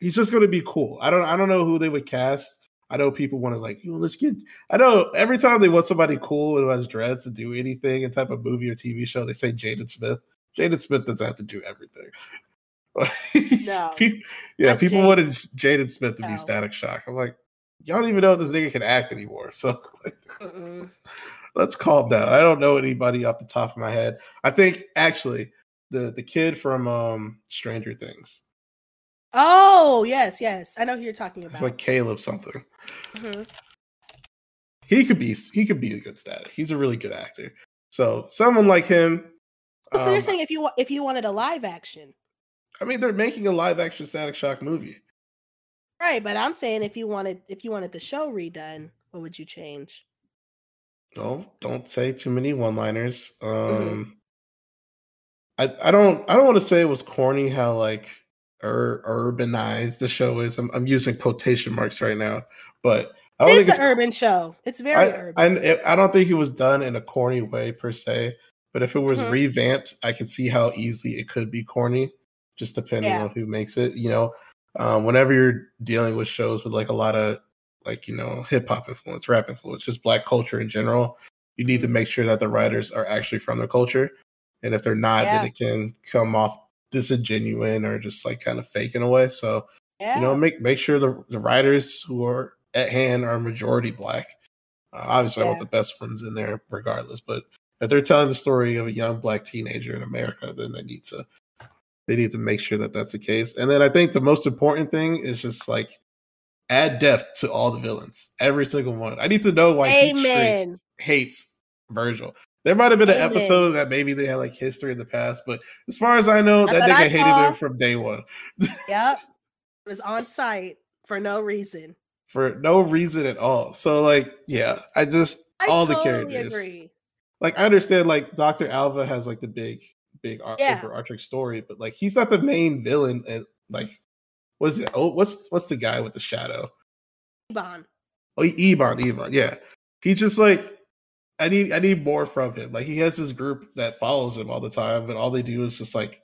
he's just going to be cool. I don't I don't know who they would cast. I know people want to like, you know, let's get. I know every time they want somebody cool who has dreads to do anything in type of movie or TV show, they say Jaden Smith. Jaden Smith doesn't have to do everything. No. Yeah, people Jaden. wanted Jaden Smith to be Static Shock. I'm like, y'all don't even know if this nigga can act anymore. So let's calm down. I don't know anybody off the top of my head. I think actually the the kid from um Stranger Things. Oh yes, yes. I know who you're talking It's about. like Caleb something. Mhm. He could be he could be a good static. He's a really good actor. So someone like him. Oh, so you're um, saying if you if you wanted a live action, I mean, they're making a live action Static Shock movie. right? But I'm saying if you wanted if you wanted the show redone, what would you change? No, don't say too many one liners. Um Mhm. I, I don't I don't want to say it was corny how like ur- urbanized the show is. I'm, I'm using quotation marks right now, but I don't It's think an it's urban show. It's very I, urban. I, I don't think it was done in a corny way per se, but if it was Mhm. revamped, I could see how easily it could be corny, just depending Yeah. on who makes it. You know, um, whenever you're dealing with shows with like a lot of like you know hip hop influence, rap influence, just black culture in general, you need to Mm-hmm. make sure that the writers are actually from their culture, and if they're not, Yeah. then it can come off disingenuine or just like kind of fake in a way. So yeah. you know make make sure the, the writers who are at hand are majority black. Uh, obviously i want the best ones in there regardless but if they're telling the story of a young black teenager in america then they need to they need to make sure that that's the case. And then i think the most important thing is just like add depth to all the villains every single one. I need to know why Heat Streak hates virgil there might have been an Amen. episode that maybe they had like history in the past but as far as i know That's that nigga hated saw. him from day one Yep. It was on site for no reason. for no reason at all. So like, yeah, I just I all the characters. agree. Like I understand like Dr. Alva has like the big big Yeah. overarching story, but like he's not the main villain and like what's it? Oh, what's what's the guy with the shadow? Ebon. Oh, Ebon, Ebon, yeah. He's just like I need I need more from him. Like he has this group that follows him all the time, but all they do is just like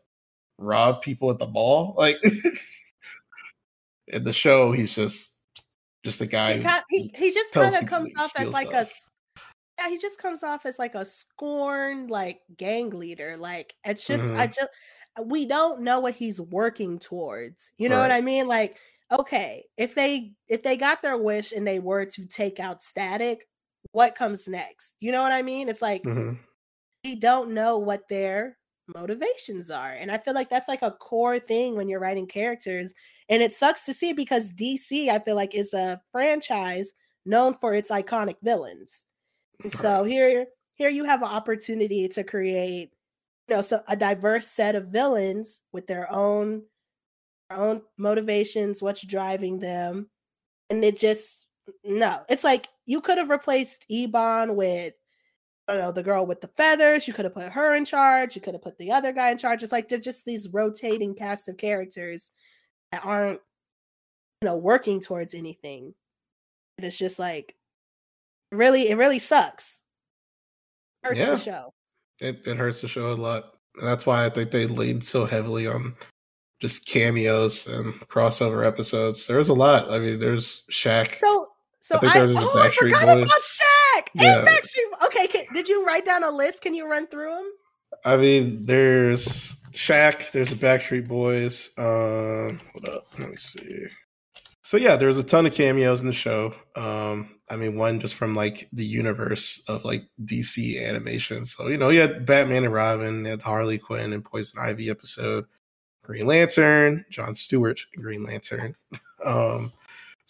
rob people at the mall. Like in the show, he's just just a guy. He, got, he, he just kind of comes off as like stuff. a yeah he just comes off as like a scorned like gang leader like it's just i Mhm. just we don't know what he's working towards you know what i mean like okay if they if they got their wish and they were to take out static what comes next you know what i mean it's like Mhm. we don't know what their motivations are. And I feel like that's like a core thing when you're writing characters. And it sucks to see because DC, I feel like, is a franchise known for its iconic villains. And so here, here you have an opportunity to create you know, so a diverse set of villains with their own their own motivations, what's driving them. And it just no, it's like you could have replaced Ebon with I don't know, the girl with the feathers. You could have put her in charge. You could have put the other guy in charge. It's like they're just these rotating cast of characters that aren't, you know, working towards anything. And it's just like really, it really sucks. Hurts Yeah. the show. It, it hurts the show a lot. And that's why I think they leaned so heavily on just cameos and crossover episodes. There's a lot. I mean, there's Shaq. So, so I, was a oh, I forgot Boys. about Shaq and Yeah. Backstreet. Okay, can, did you write down a list? Can you run through them? I mean, there's Shaq. There's the Backstreet Boys. Um, hold up, let me see. So yeah, there's a ton of cameos in the show. Um, I mean, one just from like the universe of like DC animation. So you know, you had Batman and Robin, you had Harley Quinn and Poison Ivy episode, Green Lantern, John Stewart, Green Lantern, um,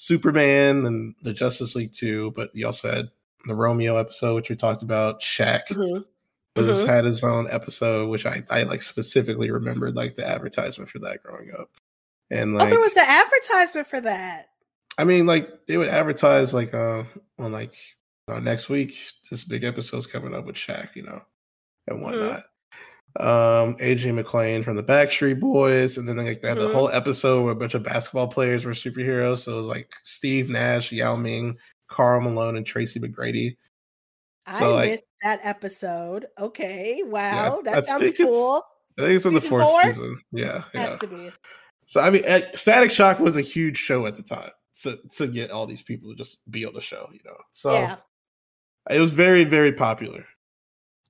Superman, and the Justice League too. But you also had the Romeo episode, which we talked about. Shaq Mhm. was Mhm. had his own episode, which I I like specifically remembered like the advertisement for that growing up. And oh, like, there was an advertisement for that. I mean, like they would advertise like uh on like uh, next week this big episode's coming up with Shaq, you know, and whatnot. Um, AJ McLean from the Backstreet Boys, and then like they had the Mhm. whole episode where a bunch of basketball players were superheroes. So it was like Steve Nash, Yao Ming, Karl Malone, and Tracy McGrady. So, I like- missed that episode. Okay, wow, I that sounds cool. I think it's in the fourth four? season. Yeah, yeah. Has to be. So I mean, eh, Static Shock was a huge show at the time to to get all these people to just be on the show, you know. So yeah. it was very very popular.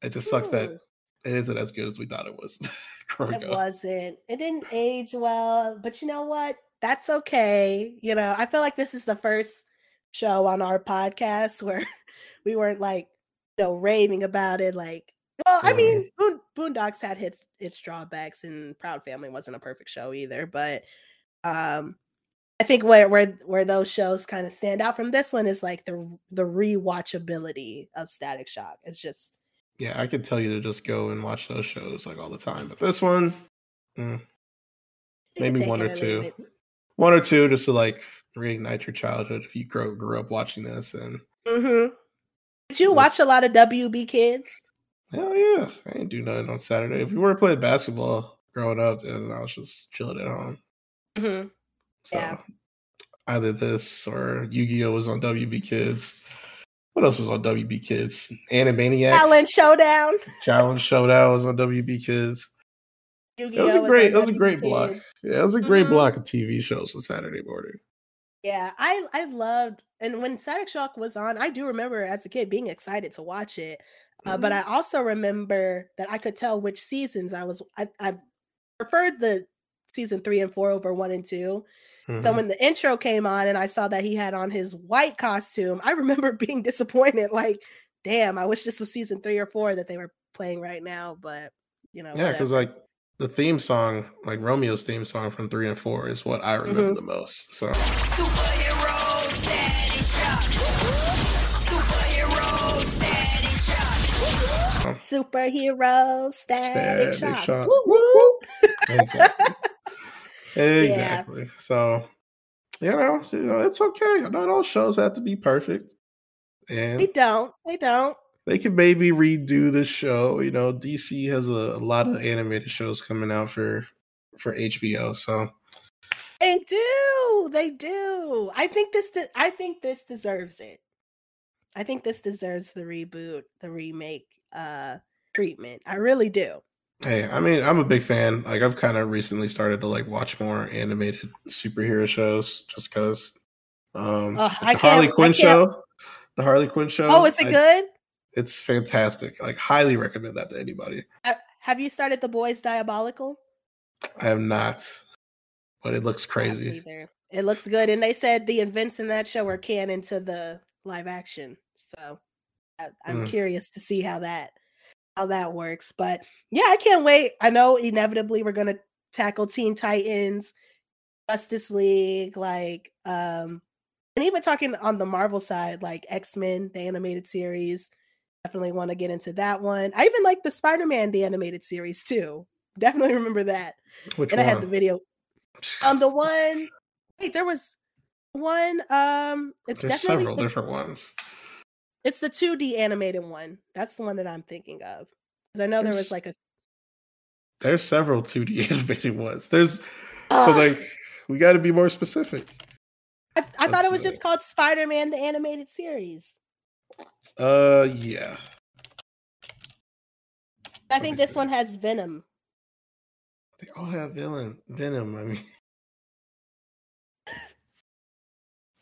It just sucks that Hmm. It isn't as good as we thought it was. It up. wasn't. It didn't age well, but you know what? That's okay. You know, I feel like this is the first show on our podcast where we weren't like, you know, raving about it. Like, well, I mean, Boondocks had its its drawbacks, and Proud Family wasn't a perfect show either. But um, I think where where where those shows kind of stand out from this one is like the the rewatchability of Static Shock. It's just Yeah, I could tell you to just go and watch those shows like all the time, but this one, mm, maybe one or two, one or two, just to like reignite your childhood if you grew grew up watching this. And Mm-hmm. Did you watch a lot of WB Kids? hell yeah, I ain't do nothing on Saturday. If you were playing basketball growing up, then I was just chilling at home. Mm-hmm. So Yeah. either this or Yu Gi Oh was on WB Kids. What else was on WB Kids? Animaniacs. Xiaolin Showdown. Xiaolin Showdown was on WB Kids. It was Yu-Gi-Oh! a great. It was a great block. Yeah, it was a great Mhm. block of TV shows on Saturday morning. Yeah, I I loved and when Static Shock was on, I do remember as a kid being excited to watch it. Uh, but Mm-hmm. I also remember that I could tell which seasons I was. I, I preferred the season three and four over one and 2 So when the intro came on and I saw that he had on his white costume, I remember being disappointed. Like, damn, I wish this was season three or four that they were playing right now. But you know, Yeah, because like the theme song, like Romeo's theme song from three and four, is what I remember Mhm. the most. So Superhero static shock. Superhero static shock. superhero static, Static shock. Shock. Woo, woo. exactly, exactly. So you know, you know, it's okay. Not all shows have to be perfect, and They don't. They don't. they can maybe redo the show. You know, DC has a, a lot of animated shows coming out for for HBO. So They do. They do. I think this. De- I think this deserves it. I think this deserves the reboot, the remake, uh, treatment. I really do. Hey, I mean, I'm a big fan. Like I've kind of recently started to like watch more animated superhero shows just because. Um, like the Harley Quinn show, the Harley Quinn show. Oh, is it I- good? It's fantastic. Like highly recommend that to anybody. Uh, have you started the boys diabolical? I have not, but it looks crazy. It looks good, and they said the events in that show are canon to the live action. So I, I'm Mm. curious to see how that how that works. But yeah, I can't wait. I know inevitably we're gonna tackle Teen Titans, Justice League, like um, and even talking on the Marvel side, like X Men, the animated series. Definitely want to get into that one. I even like the Spider Man the animated series too. Definitely remember that. Which and I had the video. Um, the one. Wait, there was one. Um, it's There's definitely several the- different ones. It's the 2D animated one. That's the one that I'm thinking of. Because I know there was like a There's several 2D animated ones. There's so like we got to be more specific. I, I thought it was just called Spider Man the animated series. Uh, yeah. I think this one has Venom. They all have villain venom. I mean,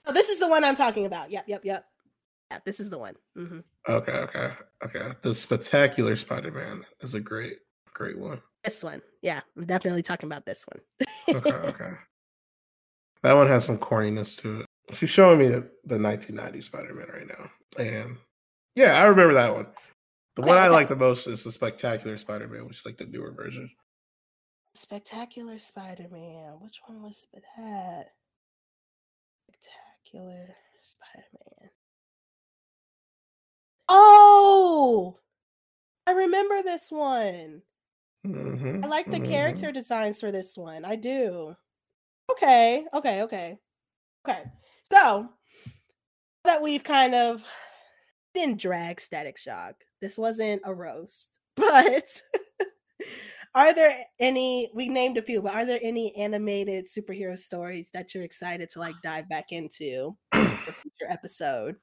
Oh, this is the one I'm talking about. Yep, yep, yep. Yeah, this is the one. hmm okay, okay, okay. The Spectacular Spider-Man is a great, great one. This one. Yeah, I'm definitely talking about this one. Okay, okay. That one has some corniness to it. She's showing me the, the 1990 Spider-Man right now, and yeah, I remember that one. The one Okay, I okay. like the most is the Spectacular Spider-Man, which is like the newer version. Spectacular Spider Man. Which one was that? Spectacular Spider Man. Oh, I remember this one. Mm-hmm, I like the mhm. character designs for this one. I do. Okay, okay, okay. Okay. So that we've kind of didn't drag Static Shock. This wasn't a roast, but are there any we named a few, but are there any animated superhero stories that you're excited to like dive back into for future episode?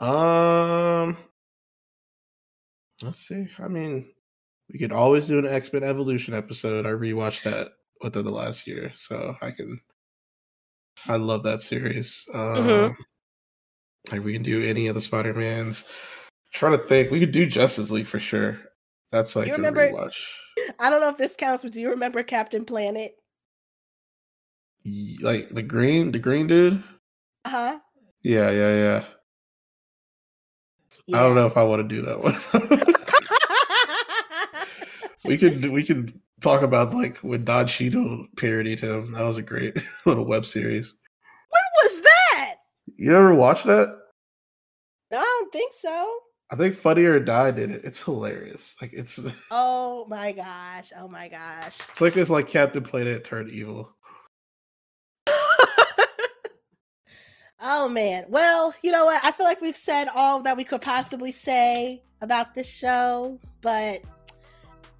Um, let's see. I mean, we could always do an X Men Evolution episode. I rewatched that within the last year, so I can. I love that series. Um, Mhm. Like we can do any of the Spider Mans. Trying to think, we could do Justice League for sure. That's like You a remember- rewatch. I don't know if this counts, but do you remember Captain Planet? Like the green, the green dude. Uh huh. Yeah, yeah, yeah. I don't know if I want to do that one. we could we could talk about like when Don Cheadle parodied him. That was a great little web series. When was that? You ever watch that? No, I don't think so. I think Funny or Die did it. It's hilarious. Like it's Oh my gosh. Oh my gosh. it's like it's like Captain Planet turned evil. Oh man. Well, you know what? I feel like we've said all that we could possibly say about this show, but I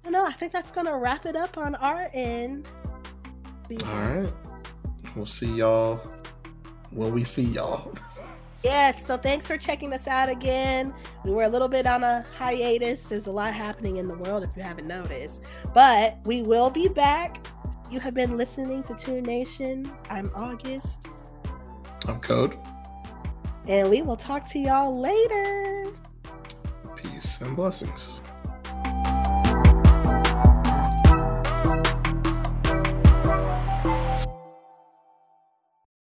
don't know. I think that's gonna wrap it up on our end. All right. We'll see y'all when we see y'all. Yes, so thanks for checking us out again. We were a little bit on a hiatus. There's a lot happening in the world if you haven't noticed. But we will be back. You have been listening to Toon Nation. I'm August, I'm Code. and we will talk to y'all later. Peace and blessings.